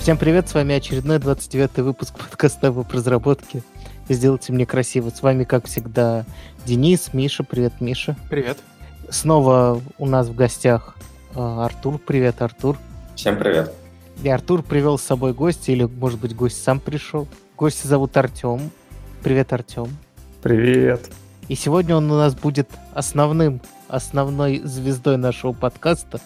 Всем привет, с вами очередной 29-й выпуск подкаста об разработке. Сделайте мне красиво. С вами, как всегда, Денис, Миша. Привет, Миша. Привет. Снова у нас в гостях э, Артур. Привет, Артур. Всем привет. И Артур привел с собой гостя, или, может быть, гость сам пришел. Гостя зовут Артем. Привет, Артем. Привет. И сегодня он у нас будет основным, основной звездой нашего подкаста.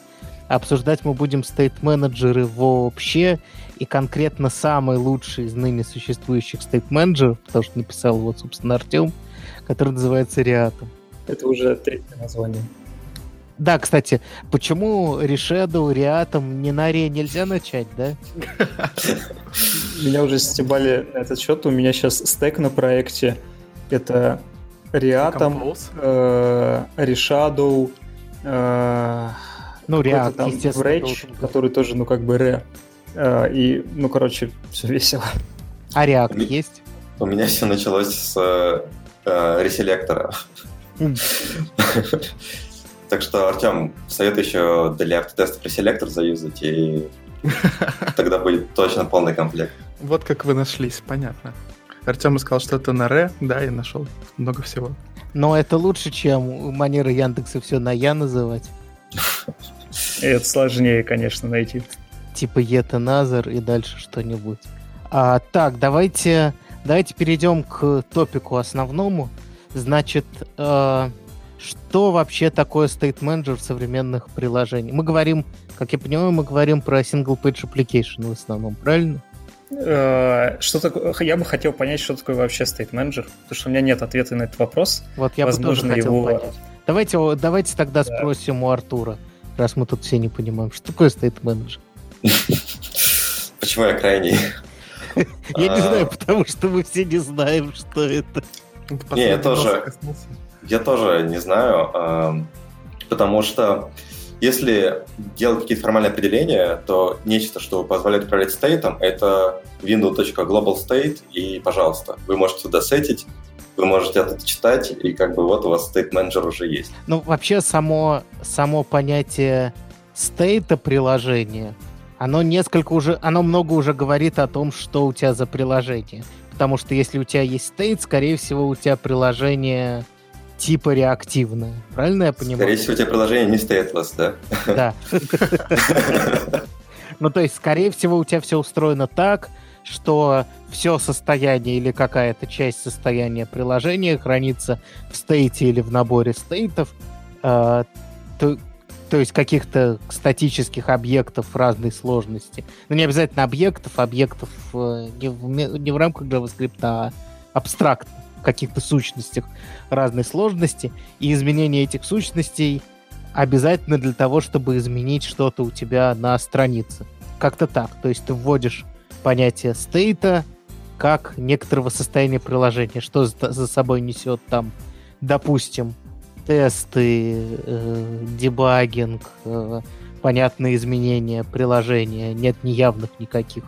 Обсуждать мы будем стейт-менеджеры вообще, и конкретно самый лучший из ныне существующих стейт-менеджеров, потому что написал его, собственно, Артем, который называется Реатом. Это уже третье название. Да, кстати, почему Решеду, Реатом, не на Ре нельзя начать, да? Меня уже стебали на этот счет. У меня сейчас стек на проекте. Это Реатом, э, Решаду, э, ну, React, естественно. Rage, который тоже, ну, как бы Ре. Э, и, ну, короче, все весело. А React есть? У меня все началось с э, реселектора. Так что, Артем, советую еще для автотестов реселектор заюзать, и тогда будет точно полный комплект. Вот как вы нашлись, понятно. Артем сказал, что это на Ре, да, я нашел много всего. Но это лучше, чем манера Яндекса все на Я называть. И это сложнее, конечно, найти. Типа Ета Назар и дальше что-нибудь. А, так, давайте, давайте перейдем к топику основному. Значит, э, что вообще такое State Manager в современных приложениях? Мы говорим, как я понимаю, мы говорим про Single Page Application в основном, правильно? Э, Что такое? Я бы хотел понять, что такое вообще State Manager, потому что у меня нет ответа на этот вопрос. Вот я Возможно, бы тоже хотел его- понять. Давайте, давайте тогда Да. спросим у Артура, раз мы тут все не понимаем, что такое State Manager. Почему я крайний? Я не А. знаю, потому что мы все не знаем, что это. Не, я тоже. Я тоже не знаю, эм, потому что если делать какие-то формальные определения, то нечто, что позволяет управлять стейтом, это window.global_state, и, пожалуйста, вы можете туда сетить, вы можете это читать, и как бы вот у вас state менеджер уже есть. Ну, вообще, само, само понятие стейта приложения, оно несколько уже, оно много уже говорит о том, что у тебя за приложение. Потому что если у тебя есть стейт, скорее всего, у тебя приложение типа реактивное. Правильно я понимаю? Скорее всего, у тебя приложение не stateless, да? Да. Ну, то есть, скорее всего, у тебя все устроено так, что все состояние или какая-то часть состояния приложения хранится в стейте или в наборе стейтов, э, то, то есть каких-то статических объектов разной сложности. Ну, не обязательно объектов, объектов э, не, в, не в рамках JavaScript, а абстрактно, в каких-то сущностях разной сложности, и изменение этих сущностей обязательно для того, чтобы изменить что-то у тебя на странице. Как-то так. То есть ты вводишь понятие стейта как некоторого состояния приложения, что за собой несет там, допустим, тесты, э, дебагинг, э, понятные изменения приложения, нет неявных никаких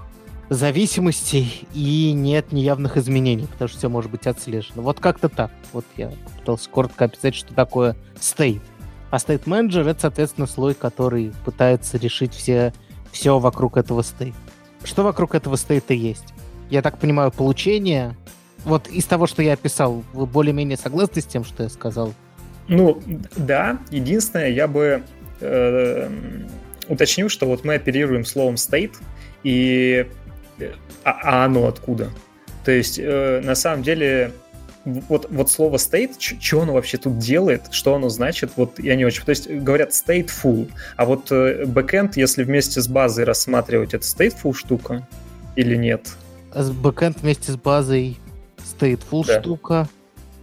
зависимостей и нет неявных изменений, потому что все может быть отслежено. Вот как-то так. Вот я пытался коротко описать, что такое стейт. А State Manager — это, соответственно, слой, который пытается решить все, все вокруг этого стейта. Что вокруг этого стейта есть? Я так понимаю, получение... Вот из того, что я описал, вы более-менее согласны с тем, что я сказал? Ну, да. Единственное, я бы э, уточнил, что вот мы оперируем словом state, и э, а, а оно откуда? То есть, э, на самом деле, вот, вот слово state, что оно вообще тут делает, что оно значит, вот я не очень... То есть, говорят stateful, а вот э, backend, если вместе с базой рассматривать, это stateful штука или нет? Бэкэнд вместе с базой stateful Да. штука.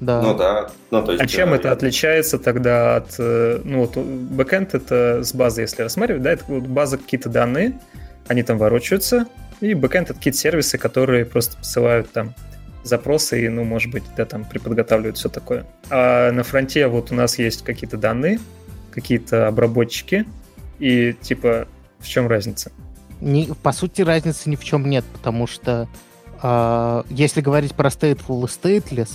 Да. Ну да. Ну, то есть, А чем э, это я- отличается тогда от... э, Ну, вот бэкэнд это с базы, если рассматривать, да, это вот база какие-то данные, они там ворочаются, и бэкэнд это какие-то сервисы, которые просто посылают там запросы и, ну, может быть, да, там приподготавливают все такое. А на фронте вот у нас есть какие-то данные, какие-то обработчики, и типа в чем разница? Ни- по сути, разницы ни в чем нет, потому что а, если говорить про stateful и stateless,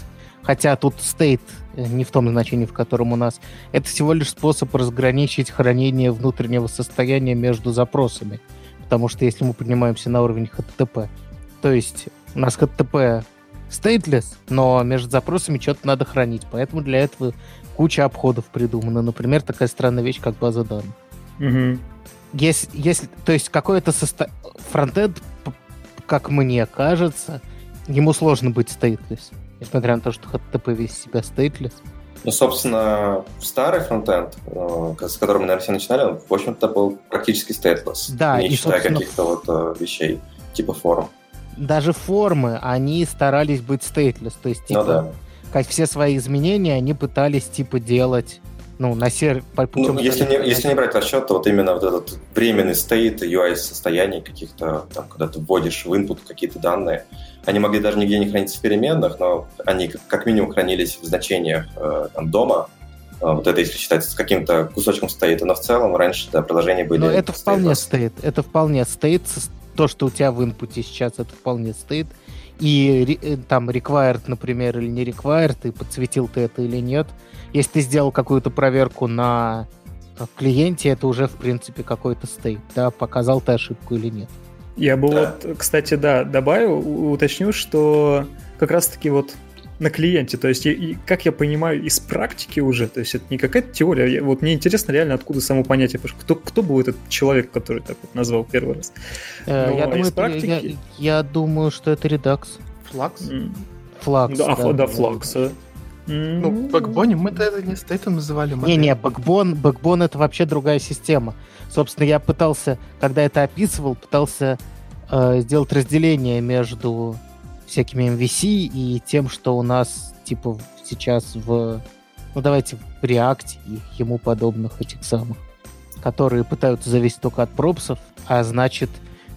хотя тут state э, не в том значении, в котором у нас, это всего лишь способ разграничить хранение внутреннего состояния между запросами. Потому что если мы поднимаемся на уровень HTTP, то есть у нас HTTP stateless, но между запросами что-то надо хранить. Поэтому для этого куча обходов придумана. Например, такая странная вещь, как база данных. Угу. Если, если, то есть какой-то состо... фронтенд, как мне кажется, ему сложно быть stateless. Несмотря на то, что HTTP весь себя stateless. Ну, собственно, старый фронтенд, э, с которым мы, наверное, все начинали, он, в общем-то, был практически stateless. Да, не и, считая собственно, каких-то вот э, вещей, типа форм. даже формы, они старались быть stateless. То есть, типа, Ну да. как все свои изменения, они пытались, типа, делать, ну, на сер... по путем Ну, если не, если не брать расчет, то вот именно вот этот временный стейт UI состояний каких-то, там, когда ты вводишь в input какие-то данные, они могли даже нигде не храниться в переменных, но они как, минимум хранились в значениях э, там, дома, Э, вот это если считать с каким-то кусочком стейта, но в целом раньше да, приложения были... Но это вполне стоит. Это вполне стоит. То, что у тебя в инпуте сейчас, это вполне стоит. И э, там required, например, или не required, и подсветил ты это или нет. Если ты сделал какую-то проверку на э, клиенте, это уже, в принципе, какой-то стейт. Да, показал ты ошибку или нет. Я бы Да. вот, кстати, да, добавил, уточню, что как раз-таки вот на клиенте, то есть, и- и, как я понимаю, из практики уже, то есть это не какая-то теория, я- вот мне интересно реально, откуда само понятие, потому что кто, кто был этот человек, который так вот назвал первый раз? Э, Но я, думаю, из это- практики- я, я думаю, что это Redux. Flux? Flux. Да, ф- да, Flux а. М, Ну, в Backbone е мы-то это не state ом называли. Не-не, Backbone, Backbone это вообще другая система. Собственно, я пытался, когда это описывал, пытался э, сделать разделение между всякими MVC и тем, что у нас типа сейчас в, ну давайте в React и ему подобных этих самых, которые пытаются зависеть только от пропсов, а значит,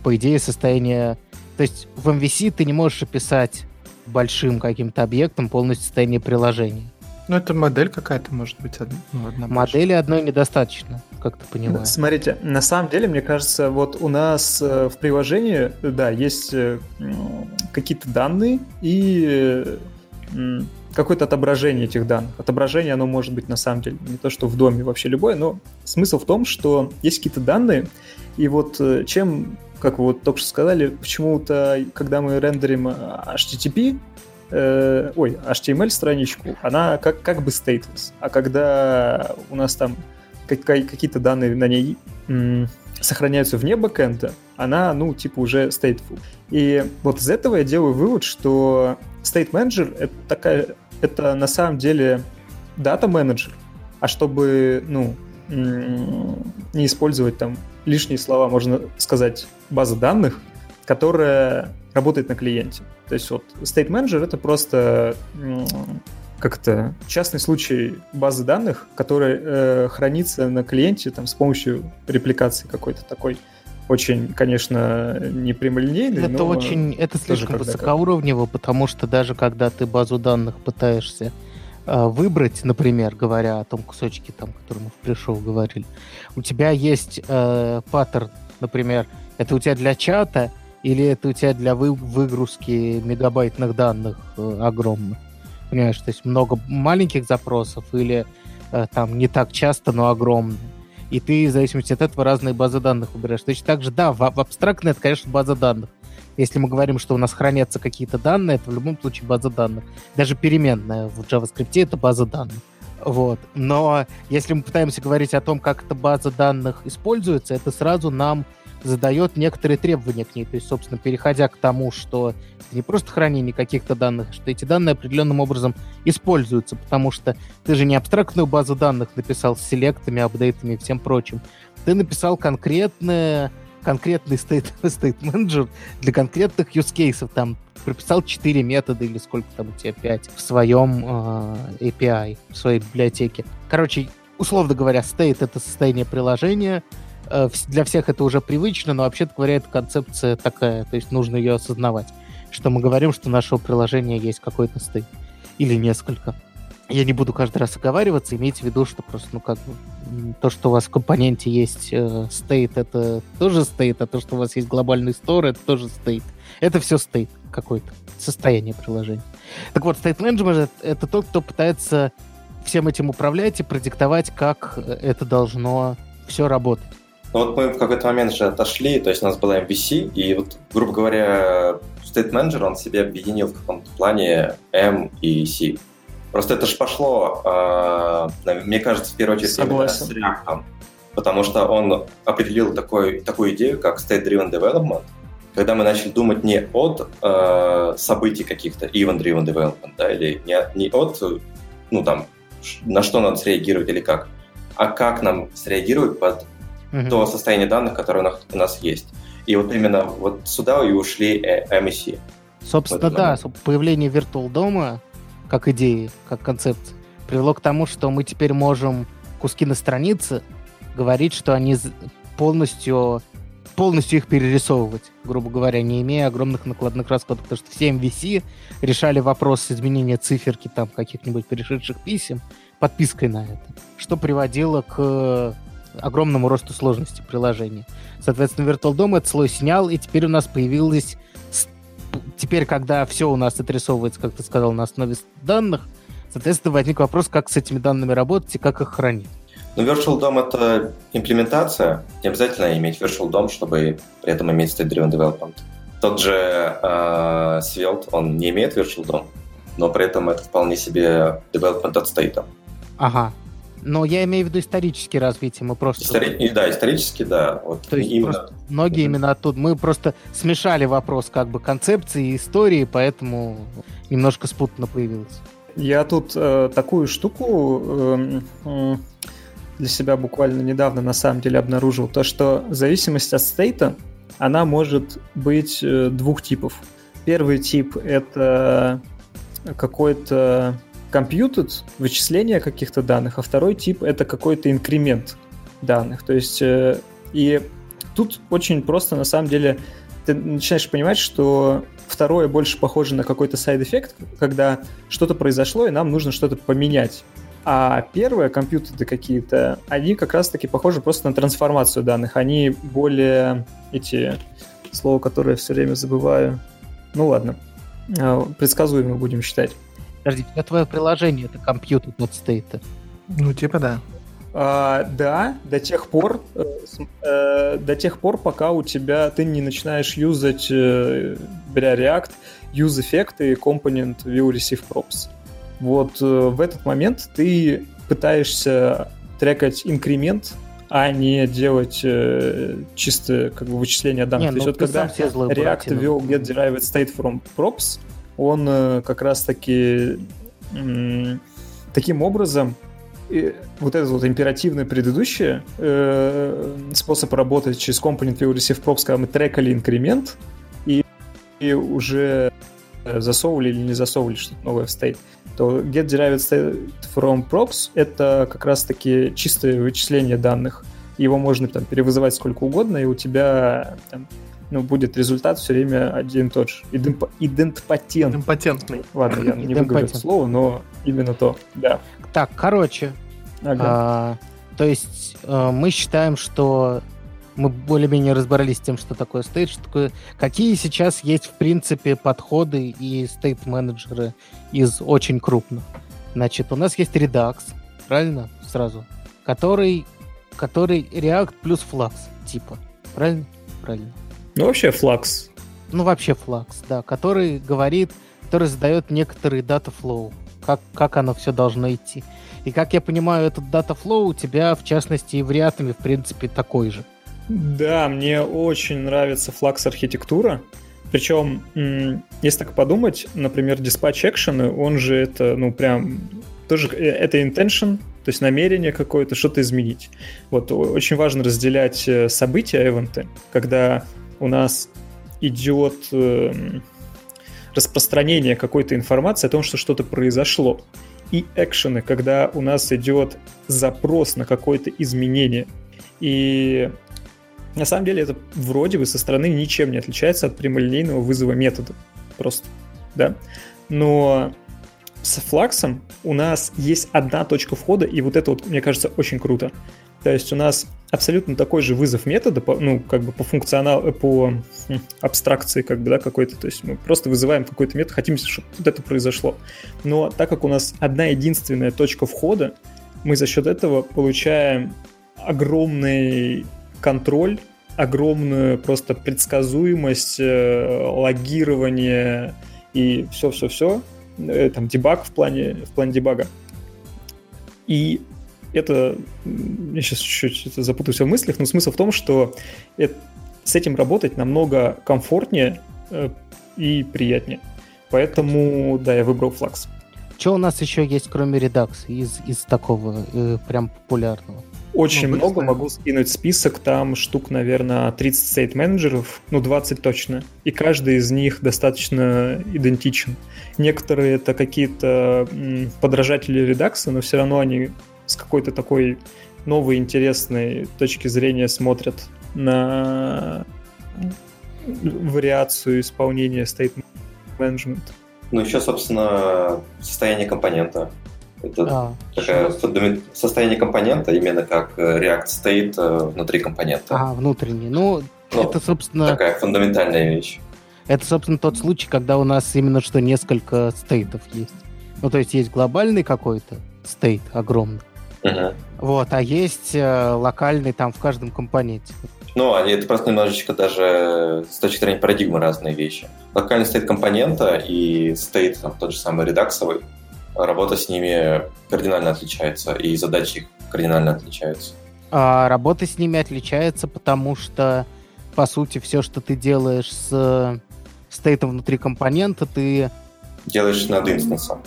по идее, состояние... То есть в MVC ты не можешь описать большим каким-то объектом полностью состояние приложения. Ну, это модель какая-то, может быть, одна. Ну, одна больше. Модели одной недостаточно, как ты понимаешь. Смотрите, на самом деле, мне кажется, вот у нас э, в приложении, да, есть э, какие-то данные и э, какое-то отображение этих данных. Отображение, оно может быть на самом деле не то, что в доме вообще любое, но смысл в том, что есть какие-то данные, и вот чем, как вы вот только что сказали, почему-то, когда мы рендерим HTTP, э, ой, HTML-страничку, она как, как бы stateless. А когда у нас там какие-то данные на ней м, сохраняются вне бэкэнда, она, ну, типа, уже stateful. И вот из этого я делаю вывод, что State Manager — это такая, это на самом деле дата менеджер. А чтобы, ну, не использовать там лишние слова, можно сказать, база данных, которая работает на клиенте. То есть вот State Manager — это просто как-то частный случай базы данных, которая э, хранится на клиенте там, с помощью репликации какой-то такой. Очень, конечно, не прямолинейный, Это но очень, это слишком высокоуровнево, потому что даже когда ты базу данных пытаешься э, выбрать, например, говоря о том кусочке, там, который мы в пришел говорили, у тебя есть э, паттерн, например, это у тебя для чата или это у тебя для вы- выгрузки мегабайтных данных э, огромных. Понимаешь, то есть много маленьких запросов или э, там не так часто, но огромные. И ты, в зависимости от этого, разные базы данных выбираешь. Точно так же, да, в, в абстрактной это, конечно, база данных. Если мы говорим, что у нас хранятся какие-то данные, это в любом случае база данных. Даже переменная в JavaScript это база данных. Вот. Но если мы пытаемся говорить о том, как эта база данных используется, это сразу нам задает некоторые требования к ней. То есть, собственно, переходя к тому, что это не просто хранение каких-то данных, а что эти данные определенным образом используются, потому что ты же не абстрактную базу данных написал с селектами, апдейтами и всем прочим. Ты написал конкретное, конкретный state, state manager для конкретных use cases. Там прописал 4 метода или сколько там у тебя 5 в своем э, API, в своей библиотеке. Короче, условно говоря, state — это состояние приложения, для всех это уже привычно, но вообще-то говоря, эта концепция такая, то есть нужно ее осознавать, что мы говорим, что у нашего приложения есть какой-то стейт или несколько. Я не буду каждый раз оговариваться, имейте в виду, что просто, ну, как бы, то, что у вас в компоненте есть стейт, это тоже стейт, а то, что у вас есть глобальный стор, это тоже стейт. Это все стейт какой-то, состояние приложения. Так вот, state management — это тот, кто пытается всем этим управлять и продиктовать, как э, это должно все работать. Ну вот мы в какой-то момент же отошли, то есть у нас была MVC, и вот, грубо говоря, State Manager, он себе объединил в каком-то плане M и C. Просто это же пошло, э, мне кажется, в первую очередь Согласен. с React, потому что он определил такой, такую идею, как State-Driven Development, когда мы начали думать не от э, событий каких-то, event-driven development, да, или не, не от, ну, там, на что надо среагировать или как, а как нам среагировать под mm-hmm. то состояние данных, которое у нас, есть. И вот именно вот сюда и ушли MEC. Собственно, да, появление Virtual дома как идеи, как концепции, привело к тому, что мы теперь можем куски на странице говорить, что они полностью полностью их перерисовывать, грубо говоря, не имея огромных накладных расходов, потому что все MVC решали вопрос изменения циферки там каких-нибудь перешедших писем подпиской на это, что приводило к огромному росту сложности приложения. Соответственно, Virtual DOM этот слой снял, и теперь у нас появилось... Теперь, когда все у нас отрисовывается, как ты сказал, на основе данных, соответственно, возник вопрос, как с этими данными работать и как их хранить. Ну, Virtual DOM — это имплементация. Не обязательно иметь Virtual DOM, чтобы при этом иметь State-Driven Development. Тот же э, Svelte, он не имеет Virtual DOM, но при этом это вполне себе development от state. Ага. Но я имею в виду исторические развития, мы просто... Истори... Да, исторически, да. Вот То есть именно... многие именно оттуда. Мы просто смешали вопрос как бы концепции и истории, поэтому немножко спутно появилось. Я тут э, такую штуку э, э, для себя буквально недавно на самом деле обнаружил, то что зависимость от стейта, она может быть э, двух типов. Первый тип — это какой-то computed, вычисление каких-то данных, а второй тип — это какой-то инкремент данных. То есть э, и тут очень просто, на самом деле, ты начинаешь понимать, что второе больше похоже на какой-то side-эффект, когда что-то произошло, и нам нужно что-то поменять. А первые computed ы какие-то, они как раз-таки похожи просто на трансформацию данных. Они более эти слова, которые я все время забываю. Ну ладно, а, предсказуемо будем считать. Подожди, у тебя твое приложение это компьютер от стейта. Ну, типа да. А, да, до тех пор, э, э, до тех пор, пока у тебя ты не начинаешь юзать, э, беря React, use эффекты и компонент view receive props. Вот э, в этот момент ты пытаешься трекать инкремент, а не делать э, чисто как бы вычисление данных. Не, То есть ну, вот когда React ввел get derived state from props, он э, как раз-таки таким образом и вот этот вот императивный предыдущий э, способ работать через компонент view receive props, когда мы трекали инкремент и, и уже засовывали или не засовывали что-то новое в state, то get derived state from props — это как раз-таки чистое вычисление данных. Его можно там перевызывать сколько угодно, и у тебя там, ну, будет результат все время один и тот же. Идемп... Идентпатент. Идемпатентный. Ладно, я не выговорю это слово, но именно то, да. Так, короче, ага. а, то есть а, мы считаем, что мы более-менее разобрались с тем, что такое стейт, что такое... Какие сейчас есть, в принципе, подходы и стейт-менеджеры из очень крупных. Значит, у нас есть Redux, правильно? Сразу. Который, который React плюс Flux, типа. Правильно? Правильно. Ну, вообще Flux. Ну, вообще Flux, да. Который говорит, который задает некоторый data flow. Как, как оно все должно идти. И как я понимаю, этот data flow у тебя, в частности, и в React, в принципе, такой же. Да, мне очень нравится флакс архитектура. Причем, если так подумать, например, dispatch action, он же это, ну, прям тоже э, это intention, то есть намерение какое-то, что-то изменить. Вот очень важно разделять э, события, эвенты, когда у нас идет э, распространение какой-то информации о том, что что-то произошло. И экшены, когда у нас идет запрос на какое-то изменение. И на самом деле это вроде бы со стороны ничем не отличается от прямолинейного вызова метода. Просто, да. Но с флаксом у нас есть одна точка входа, и вот это вот, мне кажется, очень круто. То есть у нас абсолютно такой же вызов метода, по, ну, как бы по функционалу, по хм, абстракции, как бы, да, какой-то. То есть мы просто вызываем какой-то метод, хотим, чтобы вот это произошло. Но так как у нас одна единственная точка входа, мы за счет этого получаем огромный контроль, огромную просто предсказуемость, э, логирование и все-все-все, э, там дебаг в плане, в плане дебага. И это, я сейчас чуть-чуть запутаюсь в мыслях, но смысл в том, что это, с этим работать намного комфортнее э, и приятнее. Поэтому, да, я выбрал Flux. Что у нас еще есть, кроме Redux, из, из такого э, прям популярного? Очень ну, много, могу скинуть список, там штук, наверное, 30 стейт менеджеров, ну 20 точно, и каждый из них достаточно идентичен. Некоторые это какие-то подражатели редакса, но все равно они с какой-то такой новой интересной точки зрения смотрят на вариацию исполнения state management. Ну, еще, собственно, состояние компонента. Это а, такое фундамент... состояние компонента, именно как э, React State э, внутри компонента. А, внутренний. Ну, ну, это, собственно... Такая фундаментальная вещь. Это, собственно, тот случай, когда у нас именно что несколько стейтов есть. Ну, то есть есть глобальный какой-то стейт огромный, Угу. Вот, а есть э, локальный там в каждом компоненте. Ну, это просто немножечко даже с точки зрения парадигмы разные вещи. Локальный стейт компонента и стейт там, тот же самый редаксовый, работа с ними кардинально отличается, и задачи их кардинально отличаются. А работа с ними отличается, потому что, по сути, все, что ты делаешь с стейтом внутри компонента, ты... Делаешь над инстансом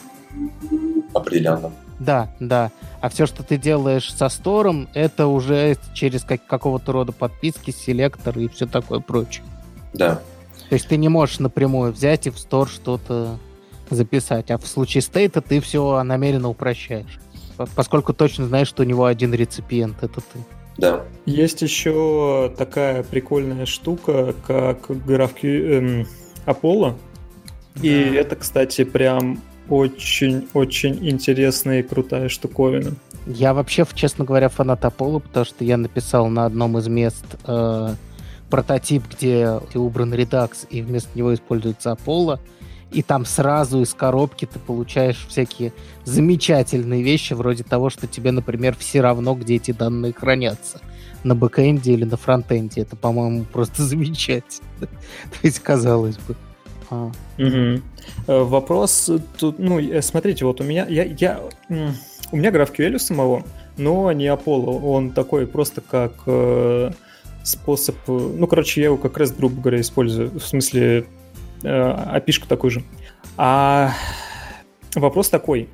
определенным. Да, да. А все, что ты делаешь со стором, это уже через как, какого-то рода подписки, селектор и все такое прочее. Да. То есть ты не можешь напрямую взять и в стор что-то записать. А в случае стейта ты все намеренно упрощаешь. Поскольку точно знаешь, что у него один реципиент, это ты. Да. Есть еще такая прикольная штука, как графки эм, Apollo. Да. И это, кстати, прям очень-очень интересная и крутая штуковина. Я вообще, честно говоря, фанат Apollo, потому что я написал на одном из мест э, прототип, где убран Redux, и вместо него используется Apollo, и там сразу из коробки ты получаешь всякие замечательные вещи, вроде того, что тебе, например, все равно, где эти данные хранятся. На бэкэнде или на фронтенде. Это, по-моему, просто замечательно. То есть, казалось бы. А. Угу. Вопрос тут, ну, э, смотрите, вот у меня, я, я, у меня GraphQL у самого, но не Apollo, он такой просто как э, способ, ну, короче, я его как раз, грубо говоря, использую, в смысле, э, API-шку такой же. А вопрос такой,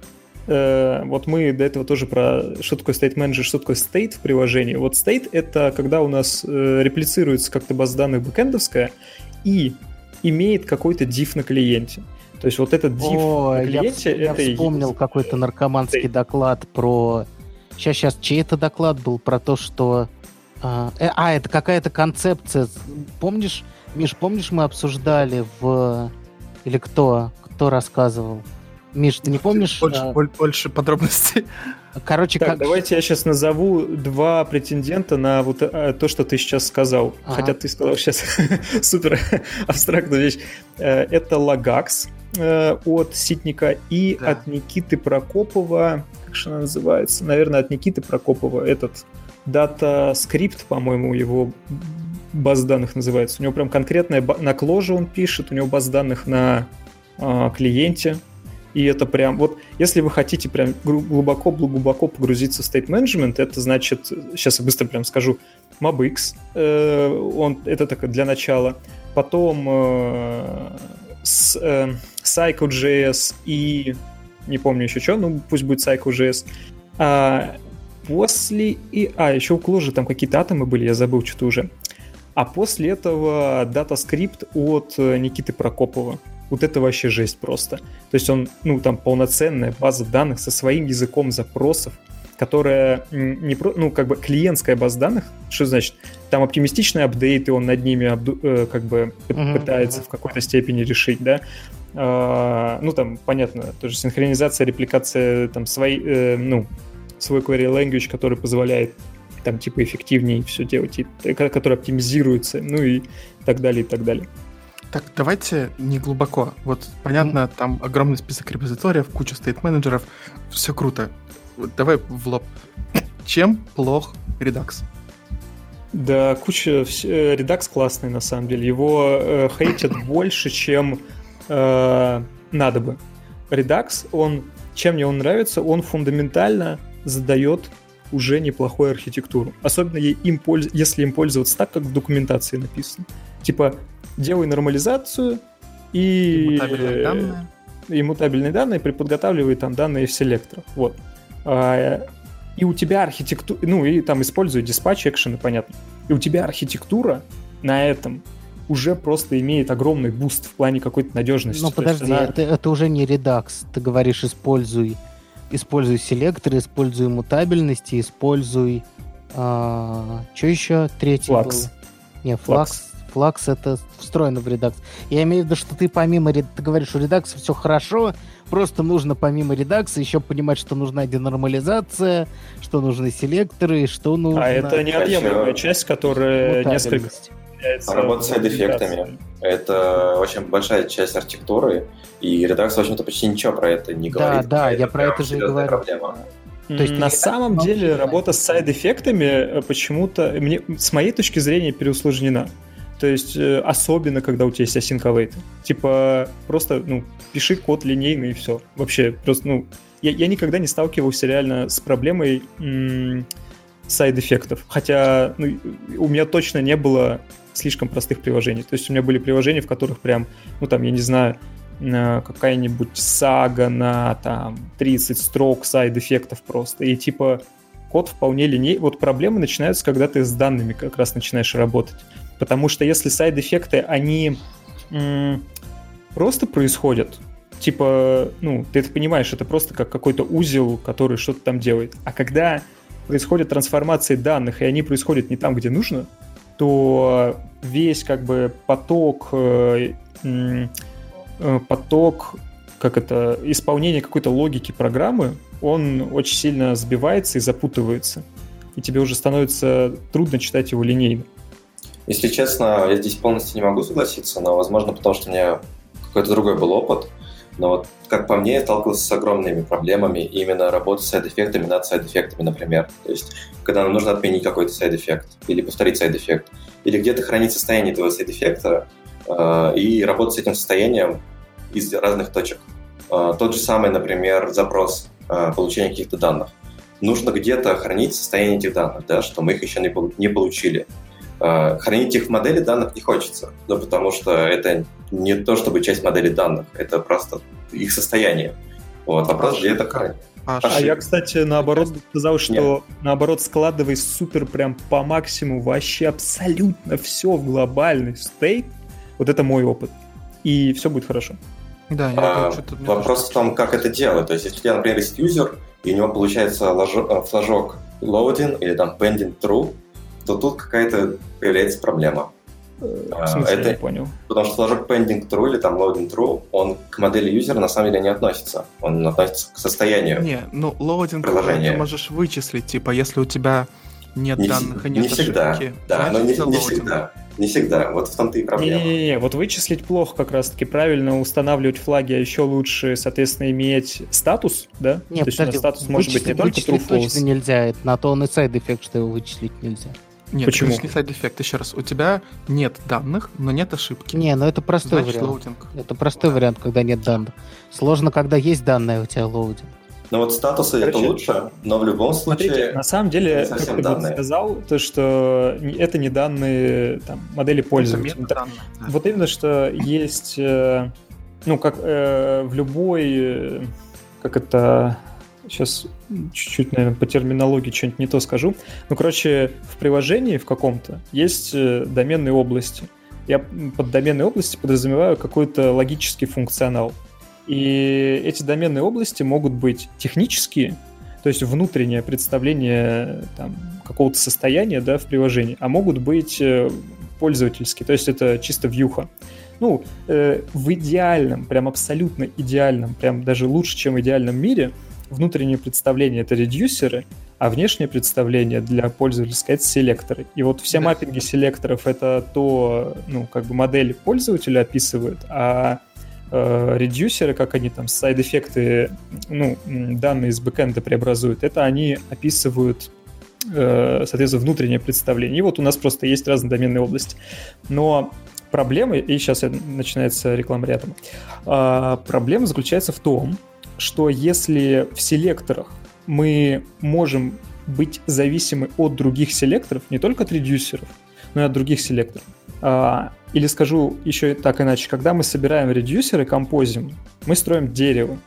э, вот мы до этого тоже про что такое state manager, что такое state в приложении. Вот state — это когда у нас э, реплицируется как-то база данных бэкэндовская, и имеет какой-то diff на клиенте. То есть вот этот diff О, на клиенте... Я, это я вспомнил какой-то наркоманский доклад про... Сейчас, сейчас, чей это доклад был про то, что... А, э, а это какая-то концепция. Помнишь, Миш, помнишь, мы обсуждали в... Или кто? Кто рассказывал? Миш, ты не помнишь? Больше, а... больше подробностей. Короче, так, как... давайте я сейчас назову два претендента на вот э, то, что ты сейчас сказал. Ага. Хотя ты сказал сейчас супер абстрактную вещь. Э, это Лагакс от Ситника и да. от Никиты Прокопова. Как же она называется? Наверное, от Никиты Прокопова. Этот дата скрипт, по-моему, его баз данных называется. У него прям конкретная на кложе он пишет, у него баз данных на э, клиенте и это прям, вот если вы хотите прям глубоко-глубоко погрузиться в state management, это значит, сейчас я быстро прям скажу, MobX, э, он, это так для начала. Потом э, с, э, Psycho.js и не помню еще что, ну пусть будет Psycho.js. А после и... А, еще у Кложи там какие-то атомы были, я забыл что-то уже. А после этого DataScript от э, Никиты Прокопова вот это вообще жесть просто. То есть он, ну, там полноценная база данных со своим языком запросов, которая не про, ну, как бы клиентская база данных, что значит? Там оптимистичные апдейты, он над ними обду, э, как бы пытается в какой-то степени решить, да. А, ну, там, понятно, тоже синхронизация, репликация, там, свои, э, ну, свой query language, который позволяет там, типа, эффективнее все делать, и, э, который оптимизируется, ну и так далее, и так далее. Так, давайте не глубоко. Вот, понятно, mm. там огромный список репозиториев, куча стейт-менеджеров, все круто. Вот, давай в лоб. Чем плох Redux? Да, куча... Э, Redux классный, на самом деле. Его э, хейтят больше, чем э, надо бы. Redux, он... Чем мне он нравится? Он фундаментально задает уже неплохую архитектуру. Особенно им польз... если им пользоваться так, как в документации написано. Типа, делай нормализацию и... Иммутабельные данные. Иммутабельные данные, приподготавливай там данные в селекторах. Вот. А, и у тебя архитектура, ну и там используя dispatch action ы, понятно, и у тебя архитектура на этом уже просто имеет огромный boost в плане какой-то надежности. Ну подожди, она... это, это уже не Redux. Ты говоришь, используй, используй селектор, используй иммутабельности, используй... А, что еще? Третий Flux. был? Не, флакс. Флакс это встроено в редакс. Я имею в виду, что ты помимо... Ты говоришь, у редакса все хорошо, Просто нужно помимо редакции еще понимать, что нужна денормализация, что нужны селекторы, что нужно... А это неотъемлемая часть, которая несколько... Работа с эффектами. Это очень большая часть архитектуры, и редакция, в общем-то, почти ничего про это не говорит. Да, да, я про это же и говорю. Проблема. То есть на самом деле работа с сайд-эффектами э, почему-то, мне, с моей точки зрения, переусложнена. То есть, э, особенно, когда у тебя есть async await. Типа, просто, ну, пиши код линейный и все. Вообще, просто, ну, я, я никогда не сталкивался реально с проблемой side-эффектов. Хотя ну, у меня точно не было слишком простых приложений. То есть у меня были приложения, в которых прям, ну там, я не знаю, какая-нибудь сага на там 30 строк side-эффектов просто. И типа код вполне линейный. Вот проблемы начинаются, когда ты с данными как раз начинаешь работать. Потому что если сайд-эффекты, они м- просто происходят, типа, ну, ты это понимаешь, это просто как какой-то узел, который что-то там делает. А когда происходят трансформации данных, и они происходят не там, где нужно, то весь как бы поток, э, э, поток, как это, исполнение какой-то логики программы, он очень сильно сбивается и запутывается. И тебе уже становится трудно читать его линейно. Если честно, я здесь полностью не могу согласиться, но, возможно, потому что у меня какой-то другой был опыт. Но вот, как по мне, я сталкивался с огромными проблемами именно работы с side-эффектами над side-эффектами, например. То есть, когда нам нужно отменить какой-то side-эффект или повторить side-эффект, или где-то хранить состояние этого side-эффекта э, и работать с этим состоянием из разных точек. Э, тот же самый, например, запрос э, получения каких-то данных. Нужно где-то хранить состояние этих данных, да, что мы их еще не, не получили. Э, хранить их в модели данных не хочется, ну, потому что это не то чтобы часть модели данных, это просто их состояние. Вот, вопрос, где это хранить. А, а я, кстати, наоборот сказал, что Нет. наоборот складывай супер прям по максимуму вообще абсолютно все в глобальный стейт. Вот это мой опыт. И все будет хорошо. Да, а, вопрос в том, как это делать. То есть, если у тебя, например, есть юзер, и у него получается ложок, флажок loading или там pending true, то тут какая-то появляется проблема. В смысле, это, я понял. Потому что флажок pending true или там loading true, он к модели юзера на самом деле не относится. Он относится к состоянию Не, ну loading приложения. ты можешь вычислить, типа, если у тебя нет не, данных и нет не всегда, ошибки, да, но не, не всегда. Не всегда. Вот в том-то и проблема. Не-не-не, вот вычислить плохо как раз-таки. Правильно устанавливать флаги, а еще лучше, соответственно, иметь статус, да? Нет, То есть статус может быть не только true, точно нельзя. На то он и side-эффект, что его вычислить нельзя. Нет, Почему? не side-эффект. Еще раз, у тебя нет данных, но нет ошибки. Не, ну это простой Значит, вариант. Loading. Это простой вариант, когда нет данных. Сложно, когда есть данные, у тебя loading. Ну вот статусы Короче, это лучше, но в любом случае... Смотрите, на самом деле, как ты данные. сказал, то, что это не данные там, модели пользователя. Это данные, да. Вот именно, что есть, э, ну, как э, в любой, э, как это сейчас чуть-чуть, наверное, по терминологии что-нибудь не то скажу. Ну, короче, в приложении в каком-то есть э, доменные области. Я под доменной области подразумеваю какой-то логический функционал. И эти доменные области могут быть технические, то есть внутреннее представление там, какого-то состояния да, в приложении, а могут быть э, пользовательские, то есть это чисто вьюха. Ну, э, в идеальном, прям абсолютно идеальном, прям даже лучше, чем в идеальном мире – внутреннее представление — это редюсеры, а внешнее представление для пользователя — это селекторы. И вот все да. маппинги селекторов — это то, ну, как бы модель пользователя описывают, а э, редюсеры, как они там сайд-эффекты, ну, данные из бэкэнда преобразуют, это они описывают э, соответственно, внутреннее представление. И вот у нас просто есть разные доменные области. Но проблема, и сейчас начинается реклама рядом, а, проблема заключается в том, что если в селекторах мы можем быть зависимы от других селекторов, не только от редюсеров, но и от других селекторов. А, или скажу еще так иначе, когда мы собираем редюсеры, композим, мы строим дерево.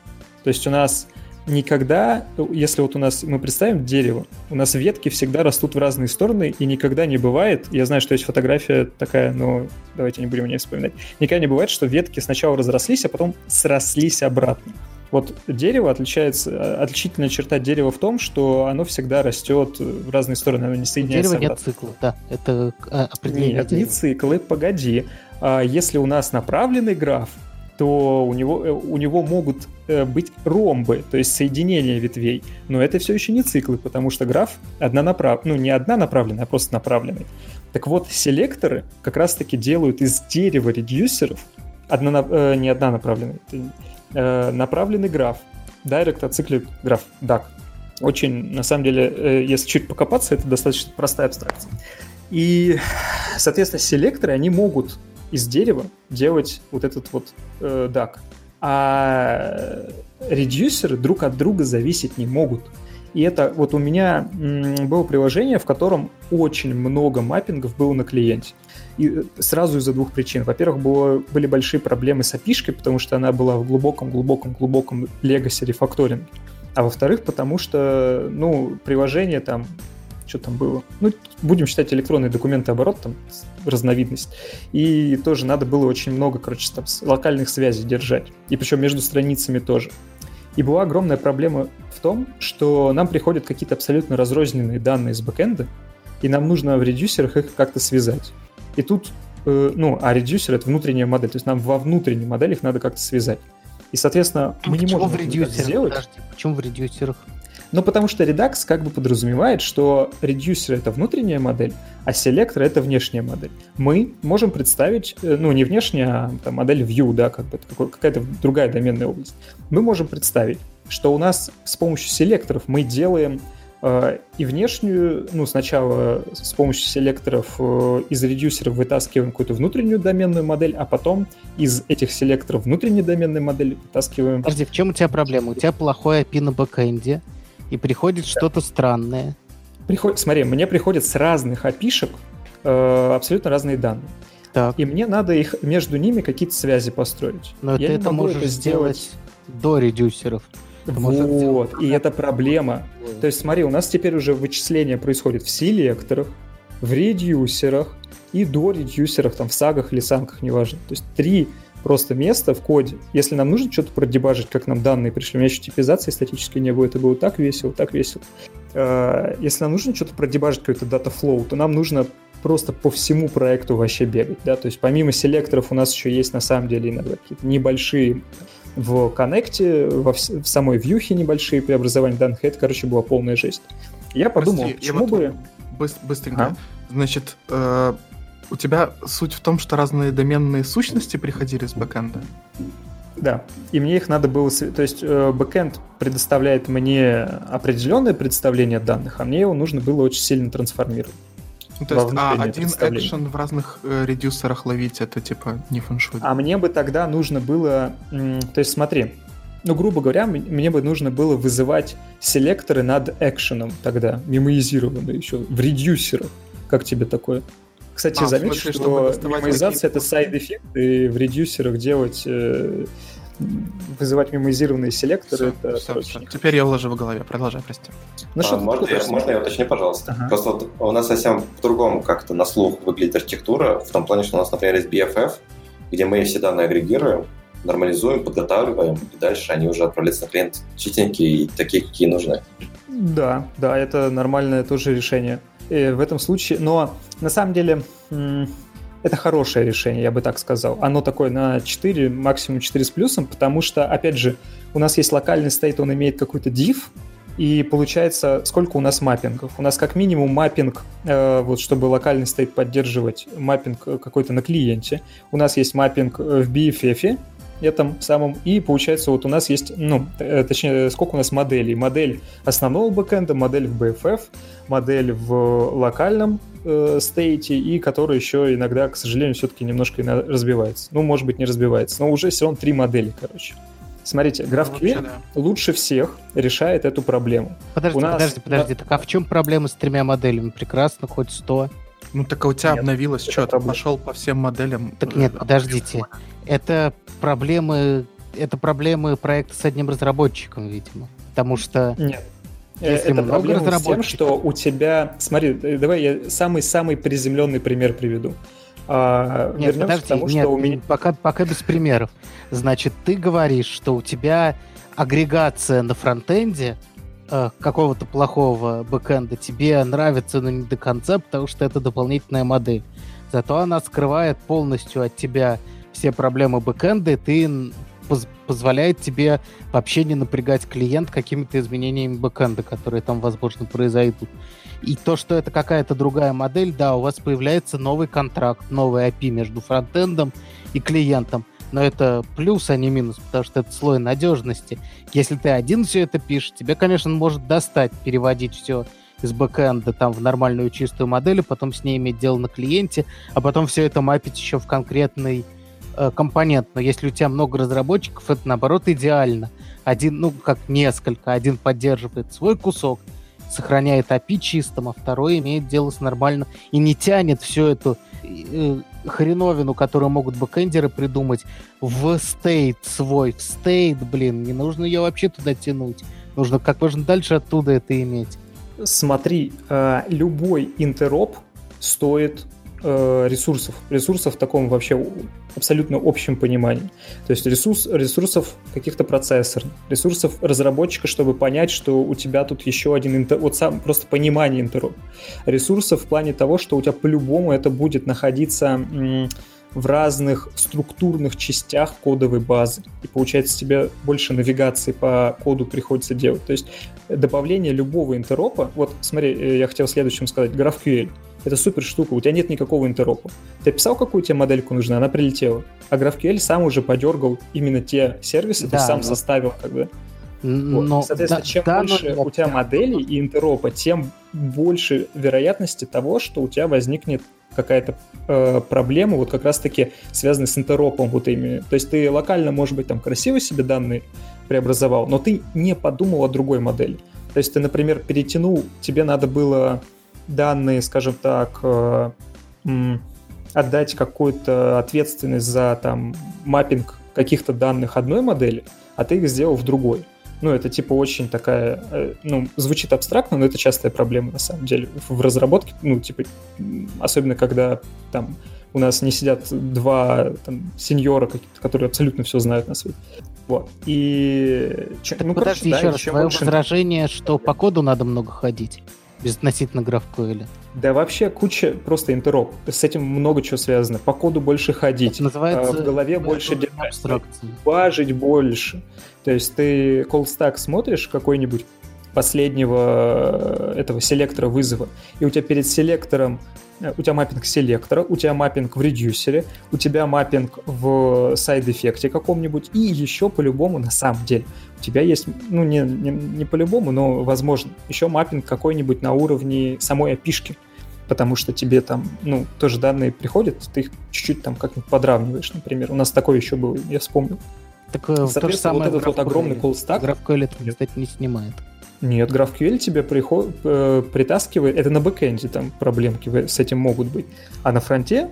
То есть у нас никогда, если вот у нас, мы представим дерево, у нас ветки всегда растут в разные стороны, и никогда не бывает, я знаю, что есть фотография такая, но давайте не будем о ней вспоминать, никогда не бывает, что ветки сначала разрослись, а потом срослись обратно. Вот дерево отличается, отличительная черта дерева в том, что оно всегда растет в разные стороны, оно не соединяется. Дерево нет цикла, да, это а, определение. Нет, дерева. не циклы, погоди. А если у нас направленный граф, то у него, э, у него могут э, быть ромбы, то есть соединения ветвей. Но это все еще не циклы, потому что граф однонаправ... ну, не однонаправленный, а просто направленный. Так вот, селекторы как раз-таки делают из дерева редюсеров одно, э, не однонаправленный, э, направленный граф. Direct Acyclic граф, DAC. Очень, на самом деле, э, если чуть покопаться, это достаточно простая абстракция. И, соответственно, селекторы, они могут из дерева делать вот этот вот э, DAC. А редюсеры друг от друга зависеть не могут. И это вот у меня было приложение, в котором очень много маппингов было на клиенте. И э, сразу из-за двух причин. Во-первых, было, были большие проблемы с api потому что она была в глубоком-глубоком-глубоком legacy рефакторинге. А во-вторых, потому что, ну, приложение там, что там было? Ну, будем считать электронные документы оборот, там, разновидность. И тоже надо было очень много, короче, там, локальных связей держать. И причем между страницами тоже. И была огромная проблема в том, что нам приходят какие-то абсолютно разрозненные данные с бэкэнда, и нам нужно в редюсерах их как-то связать. И тут, э, ну, а редюсер — это внутренняя модель, то есть нам во внутренней модели их надо как-то связать. И, соответственно, мы почему не можем в редюсерах? сделать. Подожди, почему в редюсерах? Ну, потому что Redux как бы подразумевает, что редюсер — это внутренняя модель, а селектор — это внешняя модель. Мы можем представить, э, ну, не внешняя, а там, модель View, да, как бы какая-то другая доменная область. Мы можем представить, что у нас с помощью селекторов мы делаем и внешнюю, ну, сначала с помощью селекторов э, из редюсеров вытаскиваем какую-то внутреннюю доменную модель, а потом из этих селекторов внутренней доменной модели вытаскиваем... Подожди, в чем у тебя проблема? У тебя плохой API на бэкэнде, и приходит что-то странное. Приход... Смотри, мне приходят с разных опишек э, абсолютно разные данные. Так. И мне надо их между ними какие-то связи построить. Но Я ты это можешь это сделать до редюсеров. Вот, и это проблема. То есть смотри, у нас теперь уже вычисление происходит в селекторах, в редюсерах и до редюсеров, там в сагах или самках, неважно. То есть три просто место в коде. Если нам нужно что-то продебажить, как нам данные пришли, у меня еще типизации статической не было, это было так весело, так весело. Э, если нам нужно что-то продебажить, какой-то дата flow, то нам нужно просто по всему проекту вообще бегать, да, то есть помимо селекторов у нас еще есть на самом деле иногда какие-то небольшие в коннекте, во в, самой вьюхе небольшие преобразования данных, это, короче, была полная жесть. Я подумал, Прости, почему я бы... Быстренько. А? Значит, э, у тебя суть в том, что разные доменные сущности приходили с бэкэнда? Да, и мне их надо было... То есть э, бэкэнд предоставляет мне определенное представление данных, а мне его нужно было очень сильно трансформировать. Ну, то есть, а один экшен в разных э, reducer ах ловить, это типа не фэншуй. А мне бы тогда нужно было... То есть смотри, ну, грубо говоря, мне бы нужно было вызывать селекторы над экшеном тогда, мемоизированные еще, в reducer ах. Как тебе такое? Кстати, а, заметь, смысле, что мемоизация — это side-эффект, и в reducer ах делать э, вызывать мемоизированные селекторы. Все, это все, все. Теперь я уложу в голове. Продолжай, прости. Ну, а, что можно, я, можно я уточню, пожалуйста? Ага. Просто вот у нас совсем по-другому как-то на слух выглядит архитектура, в том плане, что у нас, например, есть BFF, где мы все данные агрегируем, нормализуем, подготавливаем, и дальше они уже отправляются на клиент чистенькие и такие, какие нужны. Да, да, это нормальное тоже решение. И в этом случае, но на самом деле это хорошее решение, я бы так сказал. Оно такое на 4, максимум 4 с плюсом, потому что, опять же, у нас есть локальный state, он имеет какой-то div, и получается, сколько у нас маппингов? У нас как минимум маппинг, э, вот чтобы локальный state поддерживать, маппинг какой-то на клиенте. У нас есть маппинг в BFF, этом самом, и получается вот у нас есть, ну, э, точнее, сколько у нас моделей? Модель основного backend а, модель в BFF, модель в локальном э, state е, и которая еще иногда, к сожалению, все-таки немножко разбивается. Ну, может быть, не разбивается, но уже все равно три модели, короче. Смотрите, GraphQL ну, да. лучше всех решает эту проблему. Подожди, У нас... подожди, подожди. Так а в чем проблема с тремя моделями? Прекрасно, хоть сто. Ну так а у тебя нет, обновилось что? Ты пошел по всем моделям? Так нет, подождите. Это проблемы, это проблемы проекта с одним разработчиком, видимо. Потому что... Нет. Если это проблема с тем, что у тебя... Смотри, давай я самый-самый приземленный пример приведу. А, нет, подожди, к тому, нет, что у меня... пока, пока без примеров. Значит, ты говоришь, что у тебя агрегация на фронтенде э, какого-то плохого бэкэнда тебе нравится, но не до конца, потому что это дополнительная модель. Зато она скрывает полностью от тебя все проблемы бэкэнда, и ты поз позволяет тебе вообще не напрягать клиент какими-то изменениями бэкэнда, которые там, возможно, произойдут. И то, что это какая-то другая модель, да, у вас появляется новый контракт, новый API между фронтендом и клиентом. Но это плюс, а не минус, потому что это слой надежности. Если ты один все это пишешь, тебе, конечно, может достать переводить все из бэкэнда там в нормальную чистую модель, а потом с ней иметь дело на клиенте, а потом все это мапить еще в конкретный компонент. Но если у тебя много разработчиков, это наоборот идеально. Один, ну, как несколько. Один поддерживает свой кусок, сохраняет API чистым, а второй имеет дело с нормальным и не тянет всю эту э, хреновину, которую могут бэкэндеры придумать, в стейт свой, в стейт, блин, не нужно ее вообще туда тянуть. Нужно как можно дальше оттуда это иметь. Смотри, э, любой интероп стоит э, ресурсов. Ресурсов в таком вообще абсолютно общем понимании. То есть ресурс, ресурсов каких-то процессоров, ресурсов разработчика, чтобы понять, что у тебя тут еще один интер... вот сам просто понимание интероп. Ресурсов в плане того, что у тебя по-любому это будет находиться в разных структурных частях кодовой базы. И получается, тебе больше навигации по коду приходится делать. То есть добавление любого интеропа, вот смотри, э, я хотел следующим сказать, GraphQL — это супер штука, у тебя нет никакого интеропа. Ты писал, какую тебе модельку нужна, она прилетела. А GraphQL сам уже подергал именно те сервисы, да, ты сам но... составил как бы. Но, вот. Соответственно, да, чем да, больше но... у тебя моделей и интеропа, тем больше вероятности того, что у тебя возникнет какая-то э, проблема, вот как раз-таки связанная с интеропом вот ими. То есть ты локально, может быть, там красиво себе данные преобразовал, но ты не подумал о другой модели. То есть ты, например, перетянул, тебе надо было данные, скажем так, э, отдать какую-то ответственность за там маппинг каких-то данных одной модели, а ты их сделал в другой. Ну, это типа очень такая, э, ну, звучит абстрактно, но это частая проблема на самом деле в разработке, ну, типа, особенно когда там у нас не сидят два там, сеньора, которые абсолютно все знают на свете. Вот. И... Так ну, подожди, короче, еще да, раз, твое больше... возражение, что по коду надо много ходить относительно GraphQL? Да вообще куча просто интероп. С этим много чего связано. По коду больше ходить. Это называется а, в голове больше держать. Важить больше. То есть ты call stack смотришь какой-нибудь последнего э, этого селектора вызова, и у тебя перед селектором у тебя маппинг селектора, у тебя маппинг в reducer е, у тебя маппинг в side-эффекте каком-нибудь, и еще по-любому на самом деле у тебя есть, ну не, не, не по-любому, но возможно, еще маппинг какой-нибудь на уровне самой API шки, потому что тебе там, ну, тоже данные приходят, ты их чуть-чуть там как-нибудь подравниваешь, например. У нас такое еще было, я вспомнил. Так э, то же самое вот этот вот огромный колл-стак... GraphQL это, кстати, не снимает. Нет, GraphQL тебе приход, э, притаскивает, это на бэкэнде там проблемки с этим могут быть, а на фронте